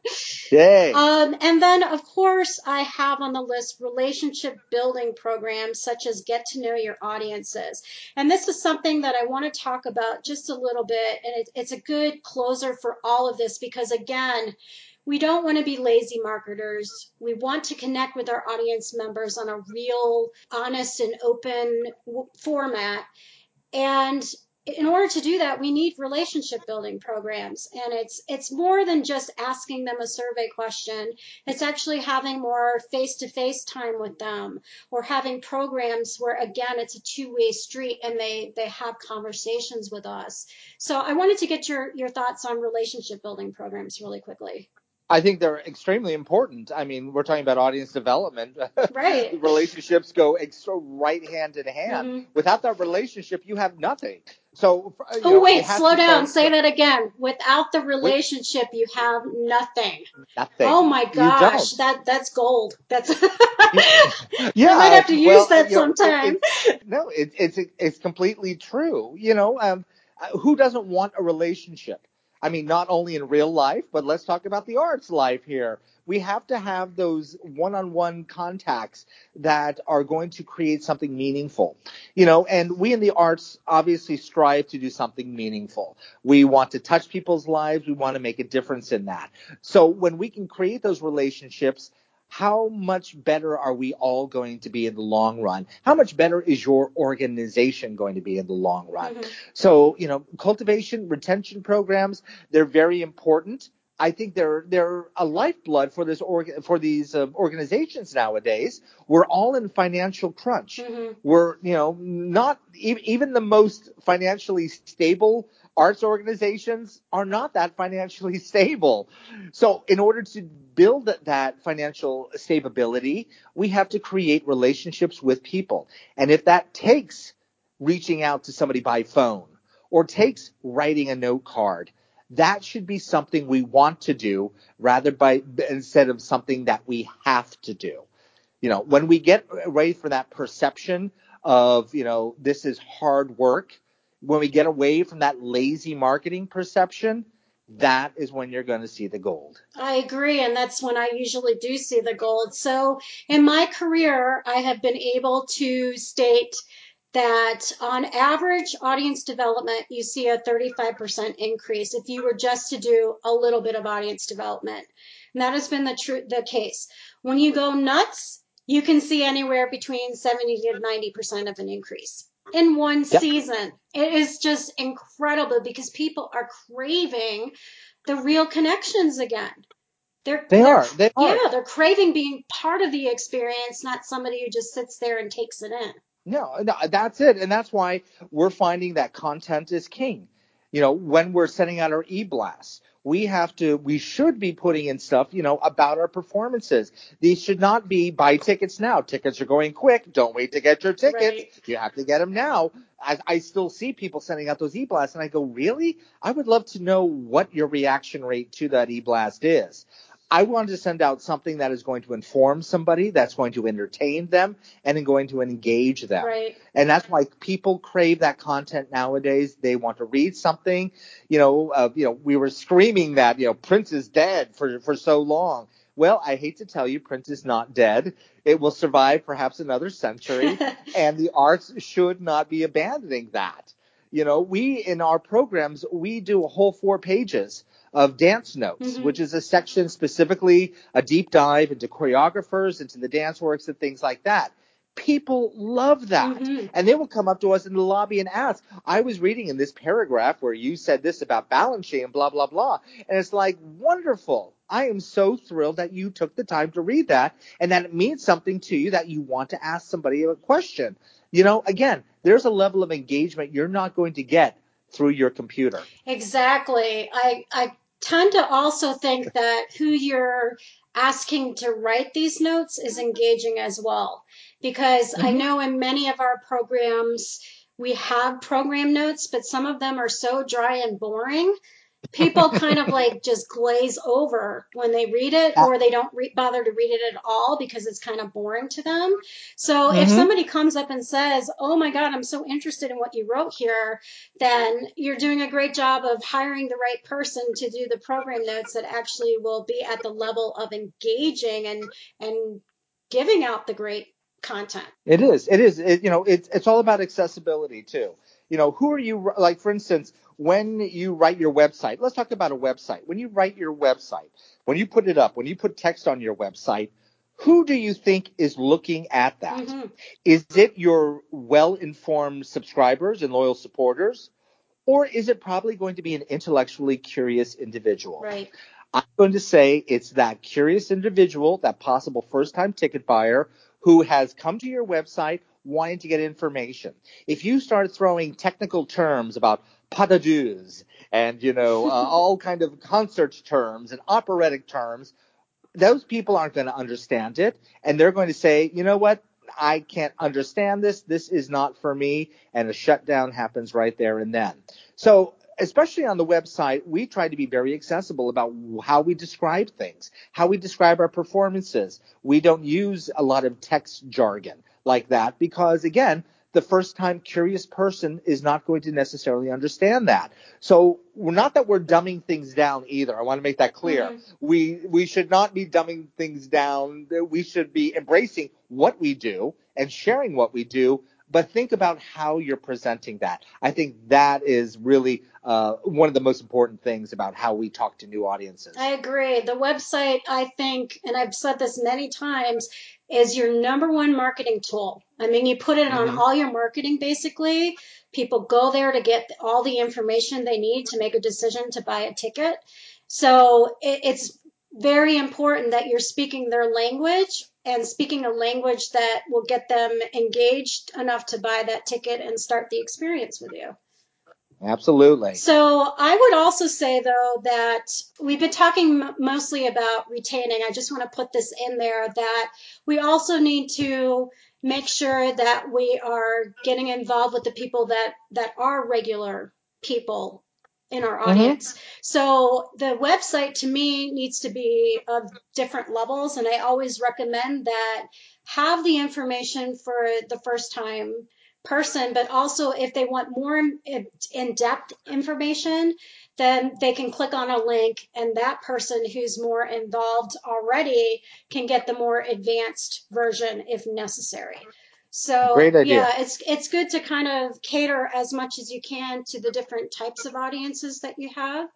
Yay. Um, and then, of course, I have on the list relationship building programs such as Get to Know Your Audiences. And this is something that I want to talk about just a little bit. And it, it's a good closer for all of this because, again, we don't want to be lazy marketers. We want to connect with our audience members on a real, honest, and open w- format. And in order to do that, we need relationship building programs. And it's it's more than just asking them a survey question. It's actually having more face-to-face time with them or having programs where again it's a two-way street and they they have conversations with us. So I wanted to get your your thoughts on relationship building programs really quickly. I think they're extremely important. I mean, we're talking about audience development. Right. Relationships go extra right hand in hand. Mhm. Without that relationship, you have nothing. So, Oh know, wait, slow down. Say that again. Without the relationship, you have nothing. Nothing. Oh my gosh, that that's gold. That's Yeah, I might have to use well, that know, sometime. it's- no, it, it's it's completely true. You know, um, uh, who doesn't want a relationship? I mean, not only in real life, but let's talk about the arts life here. We have to have those one-on-one contacts that are going to create something meaningful. You know, and we in the arts obviously strive to do something meaningful. We want to touch people's lives. We want to make a difference in that. So when we can create those relationships, how much better are we all going to be in the long run? How much better is your organization going to be in the long run? Mhm. So, you know, cultivation, retention programs, they're very important. I think they're they're a lifeblood for this org- for these uh, organizations nowadays. We're all in financial crunch. Mhm. We're you know not e- even the most financially stable arts organizations are not that financially stable. So in order to build that financial stability, we have to create relationships with people. And if that takes reaching out to somebody by phone or takes writing a note card, that should be something we want to do rather by instead of something that we have to do. You know, when we get away from that perception of, you know, this is hard work, when we get away from that lazy marketing perception, that is when you're going to see the gold. I agree, and that's when I usually do see the gold. So in my career, I have been able to state that on average audience development, you see a 35% increase if you were just to do a little bit of audience development. And that has been the true the case. When you go nuts, you can see anywhere between 70 to 90% of an increase in one Yep. season. It is just incredible because people are craving the real connections again. They're, They they're- are. They are. Yeah, they're craving being part of the experience, not somebody who just sits there and takes it in. No, no, that's it. And that's why we're finding that content is king. You know, when we're sending out our e-blasts, we have to, we should be putting in stuff, you know, about our performances. These should not be buy tickets now. Tickets are going quick. Don't wait to get your tickets. Right. You have to get them now. I, I still see people sending out those e-blasts and I go, really? I would love to know what your reaction rate to that e-blast is. I wanted to send out something that is going to inform somebody, that's going to entertain them, and going to engage them. Right. And that's why people crave that content nowadays. They want to read something. You know, uh, you know, we were screaming that you know print is dead for for so long. Well, I hate to tell you, print is not dead. It will survive perhaps another century, and the arts should not be abandoning that. You know, we in our programs we do a whole four pages of dance notes, Mhm. which is a section specifically a deep dive into choreographers, into the dance works and things like that. People love that. Mhm. And they will come up to us in the lobby and ask, I was reading in this paragraph where you said this about balancing and blah, blah, blah. And it's like, wonderful. I am so thrilled that you took the time to read that and that it means something to you that you want to ask somebody a question. You know, again, there's a level of engagement you're not going to get through your computer. Exactly. I I tend to also think that who you're asking to write these notes is engaging as well. Because I Mhm. know in many of our programs we have program notes, but some of them are so dry and boring. People kind of like just glaze over when they read it, or they don't re- bother to read it at all because it's kind of boring to them. So if Mhm. somebody comes up and says, Oh my God, I'm so interested in what you wrote here, then you're doing a great job of hiring the right person to do the program notes that actually will be at the level of engaging and and giving out the great content. It is. It is. It, you know, it's it's all about accessibility too. You know, who are you like? For instance, when you write your website, let's talk about a website. When you write your website, when you put it up, when you put text on your website, who do you think is looking at that? Mhm. Is it your well-informed subscribers and loyal supporters, or is it probably going to be an intellectually curious individual? Right. I'm going to say it's that curious individual, that possible first time ticket buyer who has come to your website wanting to get information. If you start throwing technical terms about pas de deux and, you know, uh, all kind of concert terms and operatic terms, those people aren't going to understand it and they're going to say, you know what? I can't understand this. This is not for me. And a shutdown happens right there and then. So, especially on the website, we try to be very accessible about how we describe things, how we describe our performances. We don't use a lot of text jargon like that because, again, the first time curious person is not going to necessarily understand that. So we're not that we're dumbing things down either. I want to make that clear. Mhm. We we should not be dumbing things down. We should be embracing what we do and sharing what we do. But think about how you're presenting that. I think that is really uh, one of the most important things about how we talk to new audiences. I agree. The website, I think, and I've said this many times, is your number one marketing tool. I mean, you put it on Mhm. all your marketing basically. People go there to get all the information they need to make a decision to buy a ticket. So it, it's very important that you're speaking their language and speaking a language that will get them engaged enough to buy that ticket and start the experience with you. Absolutely. So I would also say though that we've been talking m- mostly about retaining. I just want to put this in there that we also need to make sure that we are getting involved with the people that that are regular people in our Mhm. audience. So the website to me needs to be of different levels and I always recommend that have the information for the first time person, but also if they want more in depth information, then they can click on a link and that person who's more involved already can get the more advanced version if necessary. So yeah, it's it's good to kind of cater as much as you can to the different types of audiences that you have.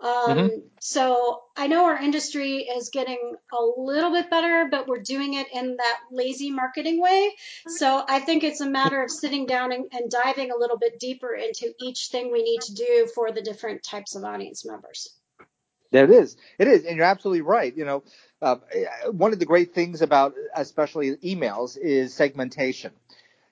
Um, Mhm. So I know our industry is getting a little bit better, but we're doing it in that lazy marketing way. So I think it's a matter of sitting down and, and diving a little bit deeper into each thing we need to do for the different types of audience members. There it is. It is, and you're absolutely right. You know, uh, one of the great things about especially emails is segmentation.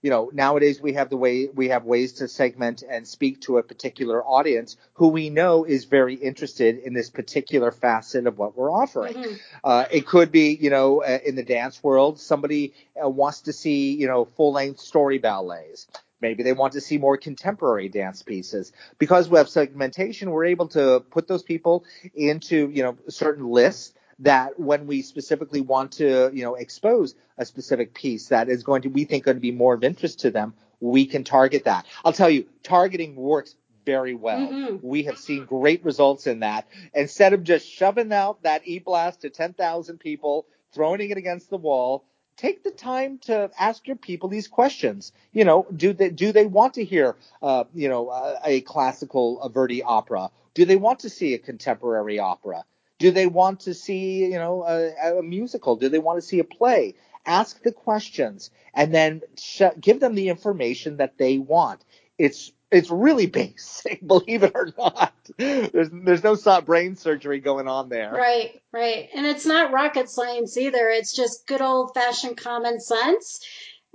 You know, nowadays we have the way we have ways to segment and speak to a particular audience who we know is very interested in this particular facet of what we're offering. Mm-hmm. Uh, it could be, you know, uh, in the dance world, somebody uh, wants to see, you know, full length story ballets. Maybe they want to see more contemporary dance pieces. Because we have segmentation, we're able to put those people into, you know, certain lists that when we specifically want to, you know, expose a specific piece that is going to, we think going to be more of interest to them, we can target that. I'll tell you, targeting works very well. Mm-hmm. We have seen great results in that. Instead of just shoving out that e-blast to 10,000 people, throwing it against the wall, take the time to ask your people these questions. You know, do they do they want to hear, uh, you know, a, a classical a Verdi opera? Do they want to see a contemporary opera? Do they want to see, you know, a, a musical? Do they want to see a play? Ask the questions and then sh- give them the information that they want. It's it's really basic, believe it or not. There's there's no brain surgery going on there. Right, right. And it's not rocket science either. It's just good old fashioned common sense.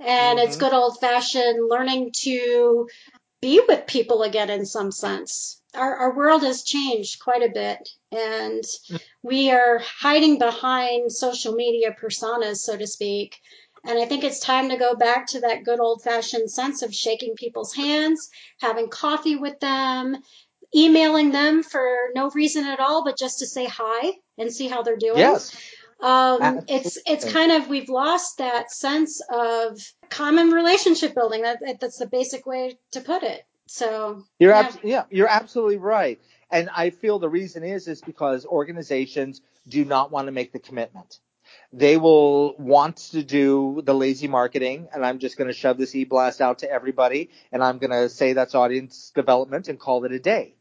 And mm-hmm. it's good old fashioned learning to be with people again in some sense our, our world has changed quite a bit and we are hiding behind social media personas, so to speak. And I think it's time to go back to that good old fashioned sense of shaking people's hands, having coffee with them, emailing them for no reason at all, but just to say hi and see how they're doing. Yes. Um, it's it's kind of we've lost that sense of common relationship building. That, that's the basic way to put it. So you're yeah. Yeah, you're absolutely right. And I feel the reason is is because organizations do not want to make the commitment. They will want to do the lazy marketing, and I'm just going to shove this e-blast out to everybody, and I'm going to say that's audience development and call it a day.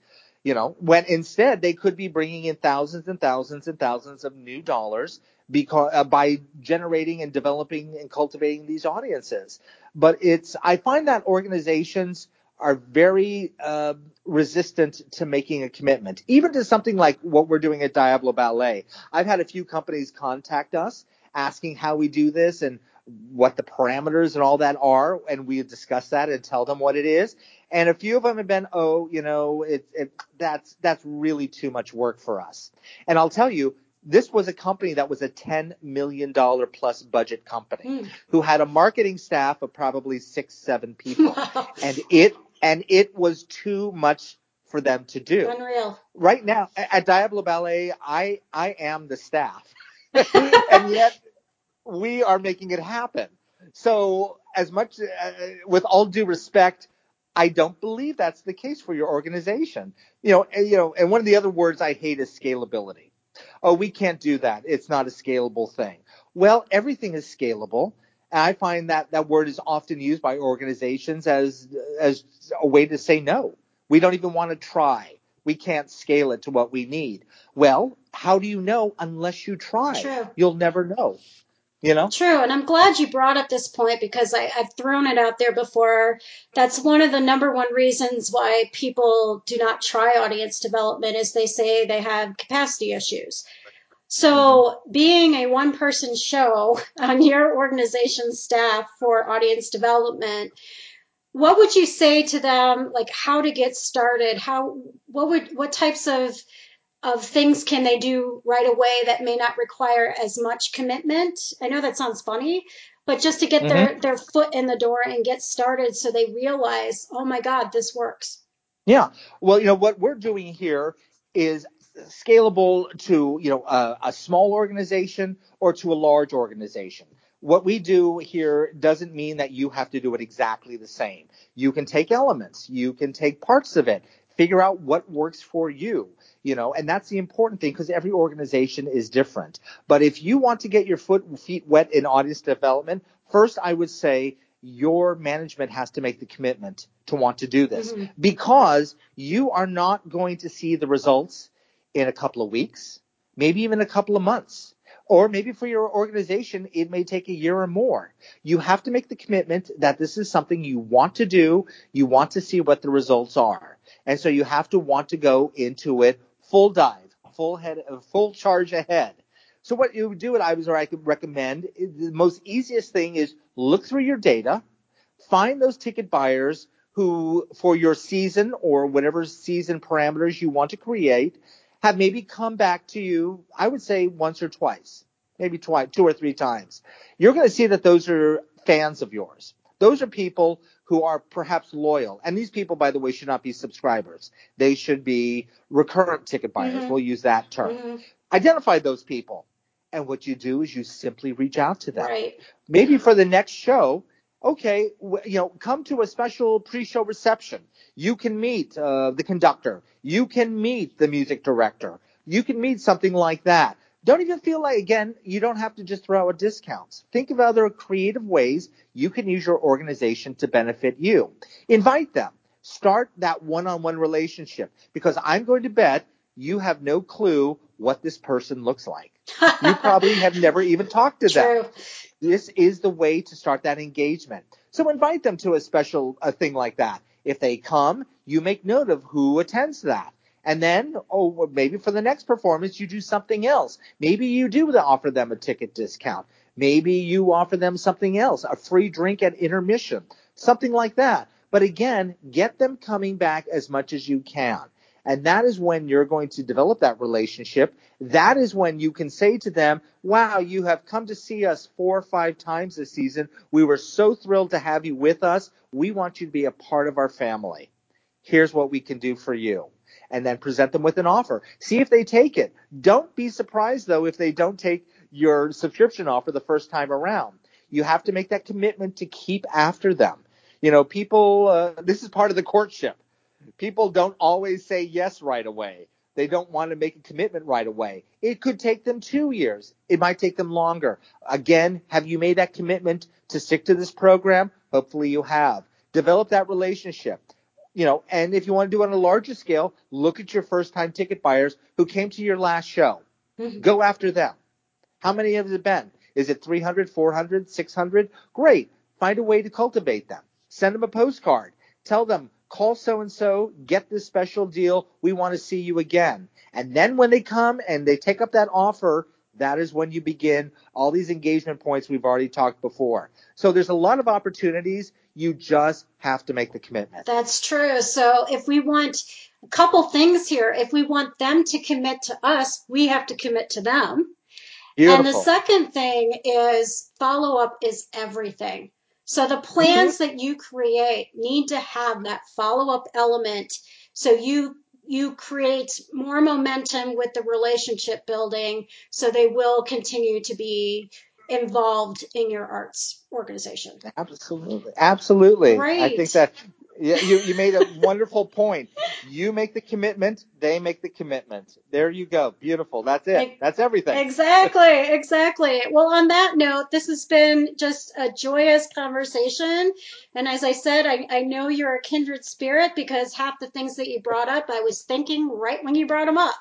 You know, when instead they could be bringing in thousands and thousands and thousands of new dollars because uh, by generating and developing and cultivating these audiences. But it's I find that organizations are very uh, resistant to making a commitment, even to something like what we're doing at Diablo Ballet. I've had a few companies contact us asking how we do this and what the parameters and all that are, and we discuss that and tell them what it is. And a few of them have been, oh, you know, it, it, that's that's really too much work for us. And I'll tell you, this was a company that was a $10 million plus budget company mm. who had a marketing staff of probably six, seven people. and it and it was too much for them to do. Unreal. Right now at Diablo Ballet, I I am the staff, and yet we are making it happen. So as much uh, with all due respect, I don't believe that's the case for your organization. You know, and, you know, and one of the other words I hate is scalability. Oh, we can't do that. It's not a scalable thing. Well, everything is scalable. And I find that that word is often used by organizations as as a way to say no. We don't even want to try. We can't scale it to what we need. Well, how do you know unless you try? True. You'll never know. You know? True. And I'm glad you brought up this point because I, I've thrown it out there before. That's one of the number one reasons why people do not try audience development is they say they have capacity issues. So, mm-hmm. being a one person show on your organization's staff for audience development, what would you say to them like how to get started? How what would what types of of things can they do right away that may not require as much commitment? I know that sounds funny, but just to get mm-hmm. their their foot in the door and get started so they realize, "Oh my god, this works." Yeah. Well, you know what we're doing here is scalable to you know a, a, small organization or to a large organization. What we do here doesn't mean that you have to do it exactly the same. You can take elements, you can take parts of it, figure out what works for you, you know, and that's the important thing because every organization is different. But if you want to get your foot feet wet in audience development, first I would say your management has to make the commitment to want to do this mm-hmm. because you are not going to see the results in a couple of weeks, maybe even a couple of months. Or maybe for your organization, it may take a year or more. You have to make the commitment that this is something you want to do. You want to see what the results are. And so you have to want to go into it full dive, full head, uh, full charge ahead. So what you would do, what I was, or I could recommend, the most easiest thing is look through your data, find those ticket buyers who, for your season or whatever season parameters you want to create, have maybe come back to you, I would say once or twice, maybe twice, two or three times. You're going to see that those are fans of yours. Those are people who are perhaps loyal. And these people, by the way, should not be subscribers. They should be recurrent ticket buyers. Mm-hmm. We'll use that term. Mm-hmm. Identify those people. And what you do is you simply reach out to them. Right. Maybe for the next show, okay, you know, come to a special pre-show reception. You can meet uh, the conductor. You can meet the music director. You can meet something like that. Don't even feel like, again, you don't have to just throw out discounts. Think of other creative ways you can use your organization to benefit you. Invite them. Start that one-on-one relationship because I'm going to bet you have no clue what this person looks like. You probably have never even talked to True. them. This is the way to start that engagement. So invite them to a special a thing like that. If they come, you make note of who attends that. And then, oh, maybe for the next performance, you do something else. Maybe you do offer them a ticket discount. Maybe you offer them something else, a free drink at intermission, something like that. But again, get them coming back as much as you can. And that is when you're going to develop that relationship. That is when you can say to them, wow, you have come to see us four or five times this season. We were so thrilled to have you with us. We want you to be a part of our family. Here's what we can do for you. And then present them with an offer. See if they take it. Don't be surprised though if they don't take your subscription offer the first time around. You have to make that commitment to keep after them. You know, people, uh, this is part of the courtship people don't always say yes right away. They don't want to make a commitment right away. It could take them two years. It might take them longer. Again, have you made that commitment to stick to this program? Hopefully you have. Develop that relationship. You know, and if you want to do it on a larger scale, look at your first time ticket buyers who came to your last show. Mm-hmm. Go after them. How many have it been? Is it 300, 400, 600? Great. Find a way to cultivate them. Send them a postcard. Tell them, call so and so, get this special deal. We want to see you again. And then when they come and they take up that offer, that is when you begin all these engagement points we've already talked before. So there's a lot of opportunities. You just have to make the commitment. That's true. So if we want a couple things here, if we want them to commit to us, we have to commit to them. Beautiful. And the second thing is follow up is everything. So the plans mm-hmm. that you create need to have that follow up element. So you you create more momentum with the relationship building so they will continue to be involved in your arts organization. Absolutely. Absolutely. Great. I think that yeah, you, you made a wonderful point. You make the commitment, they make the commitment. There you go. Beautiful. That's it. That's everything. Exactly. Exactly. Well, on that note, this has been just a joyous conversation. And as I said, I, I know you're a kindred spirit because half the things that you brought up, I was thinking right when you brought them up.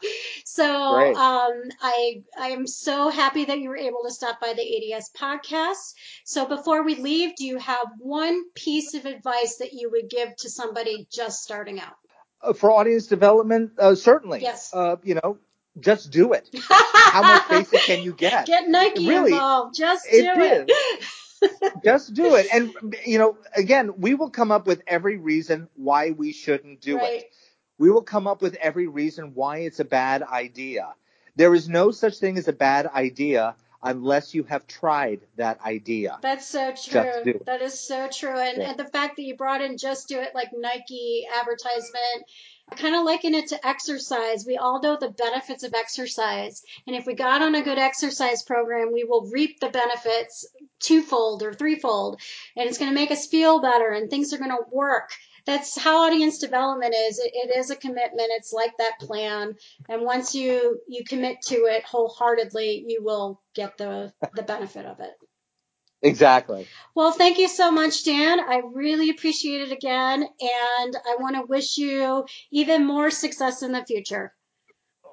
So um, I, I am so happy that you were able to stop by the ADS podcast. So before we leave, do you have one piece of advice that you would give give to somebody just starting out? Uh, for audience development, uh, certainly. Yes. Uh, you know, just do it. How much basic can you get? Get Nike really, involved. Just do it. it. just do it. And, you know, again, we will come up with every reason why we shouldn't do right. it. We will come up with every reason why it's a bad idea. There is no such thing as a bad idea unless you have tried that idea. That's so true. That is so true. And, yeah. and the fact that you brought in just do it like Nike advertisement, I kind of liken it to exercise. We all know the benefits of exercise. And if we got on a good exercise program, we will reap the benefits twofold or threefold. And it's going to make us feel better and things are going to work that's how audience development is. It, it is a commitment. It's like that plan. And once you, you commit to it wholeheartedly, you will get the, the benefit of it. Exactly. Well, thank you so much, Dan. I really appreciate it again. And I want to wish you even more success in the future.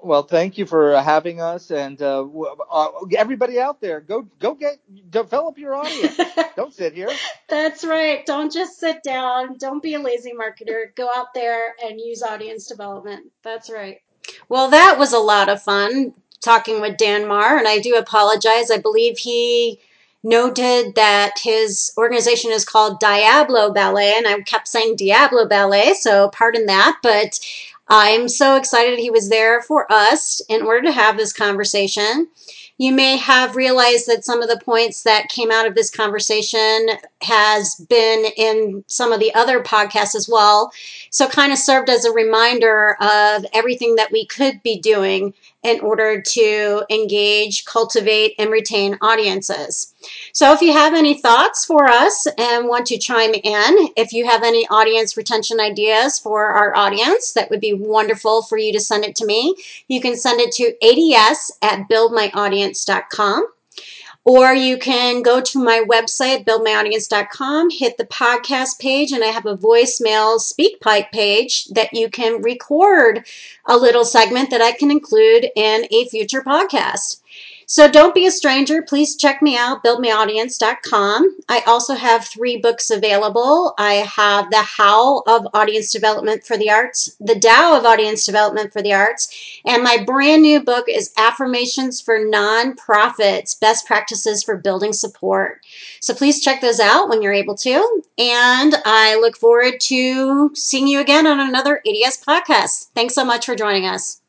Well, thank you for having us, and uh, uh, everybody out there, go go get develop your audience. Don't sit here. That's right. Don't just sit down. Don't be a lazy marketer. Go out there and use audience development. That's right. Well, that was a lot of fun talking with Dan Meagher, and I do apologize. I believe he noted that his organization is called Diablo Ballet, and I kept saying Diablo Ballet, so pardon that, but I'm so excited he was there for us in order to have this conversation. You may have realized that some of the points that came out of this conversation has been in some of the other podcasts as well. So kind of served as a reminder of everything that we could be doing in order to engage, cultivate, and retain audiences. So if you have any thoughts for us and want to chime in, if you have any audience retention ideas for our audience, that would be wonderful for you to send it to me. You can send it to ads at buildmyaudience.com. Or you can go to my website, buildmyaudience.com, hit the podcast page, and I have a voicemail SpeakPipe page that you can record a little segment that I can include in a future podcast. So don't be a stranger. Please check me out, buildmyaudience.com. I also have three books available. I have The How of Audience Development for the Arts, The Tao of Audience Development for the Arts, and my brand new book is Affirmations for Nonprofits Best Practices for Building Support. So please check those out when you're able to. And I look forward to seeing you again on another ADS podcast. Thanks so much for joining us.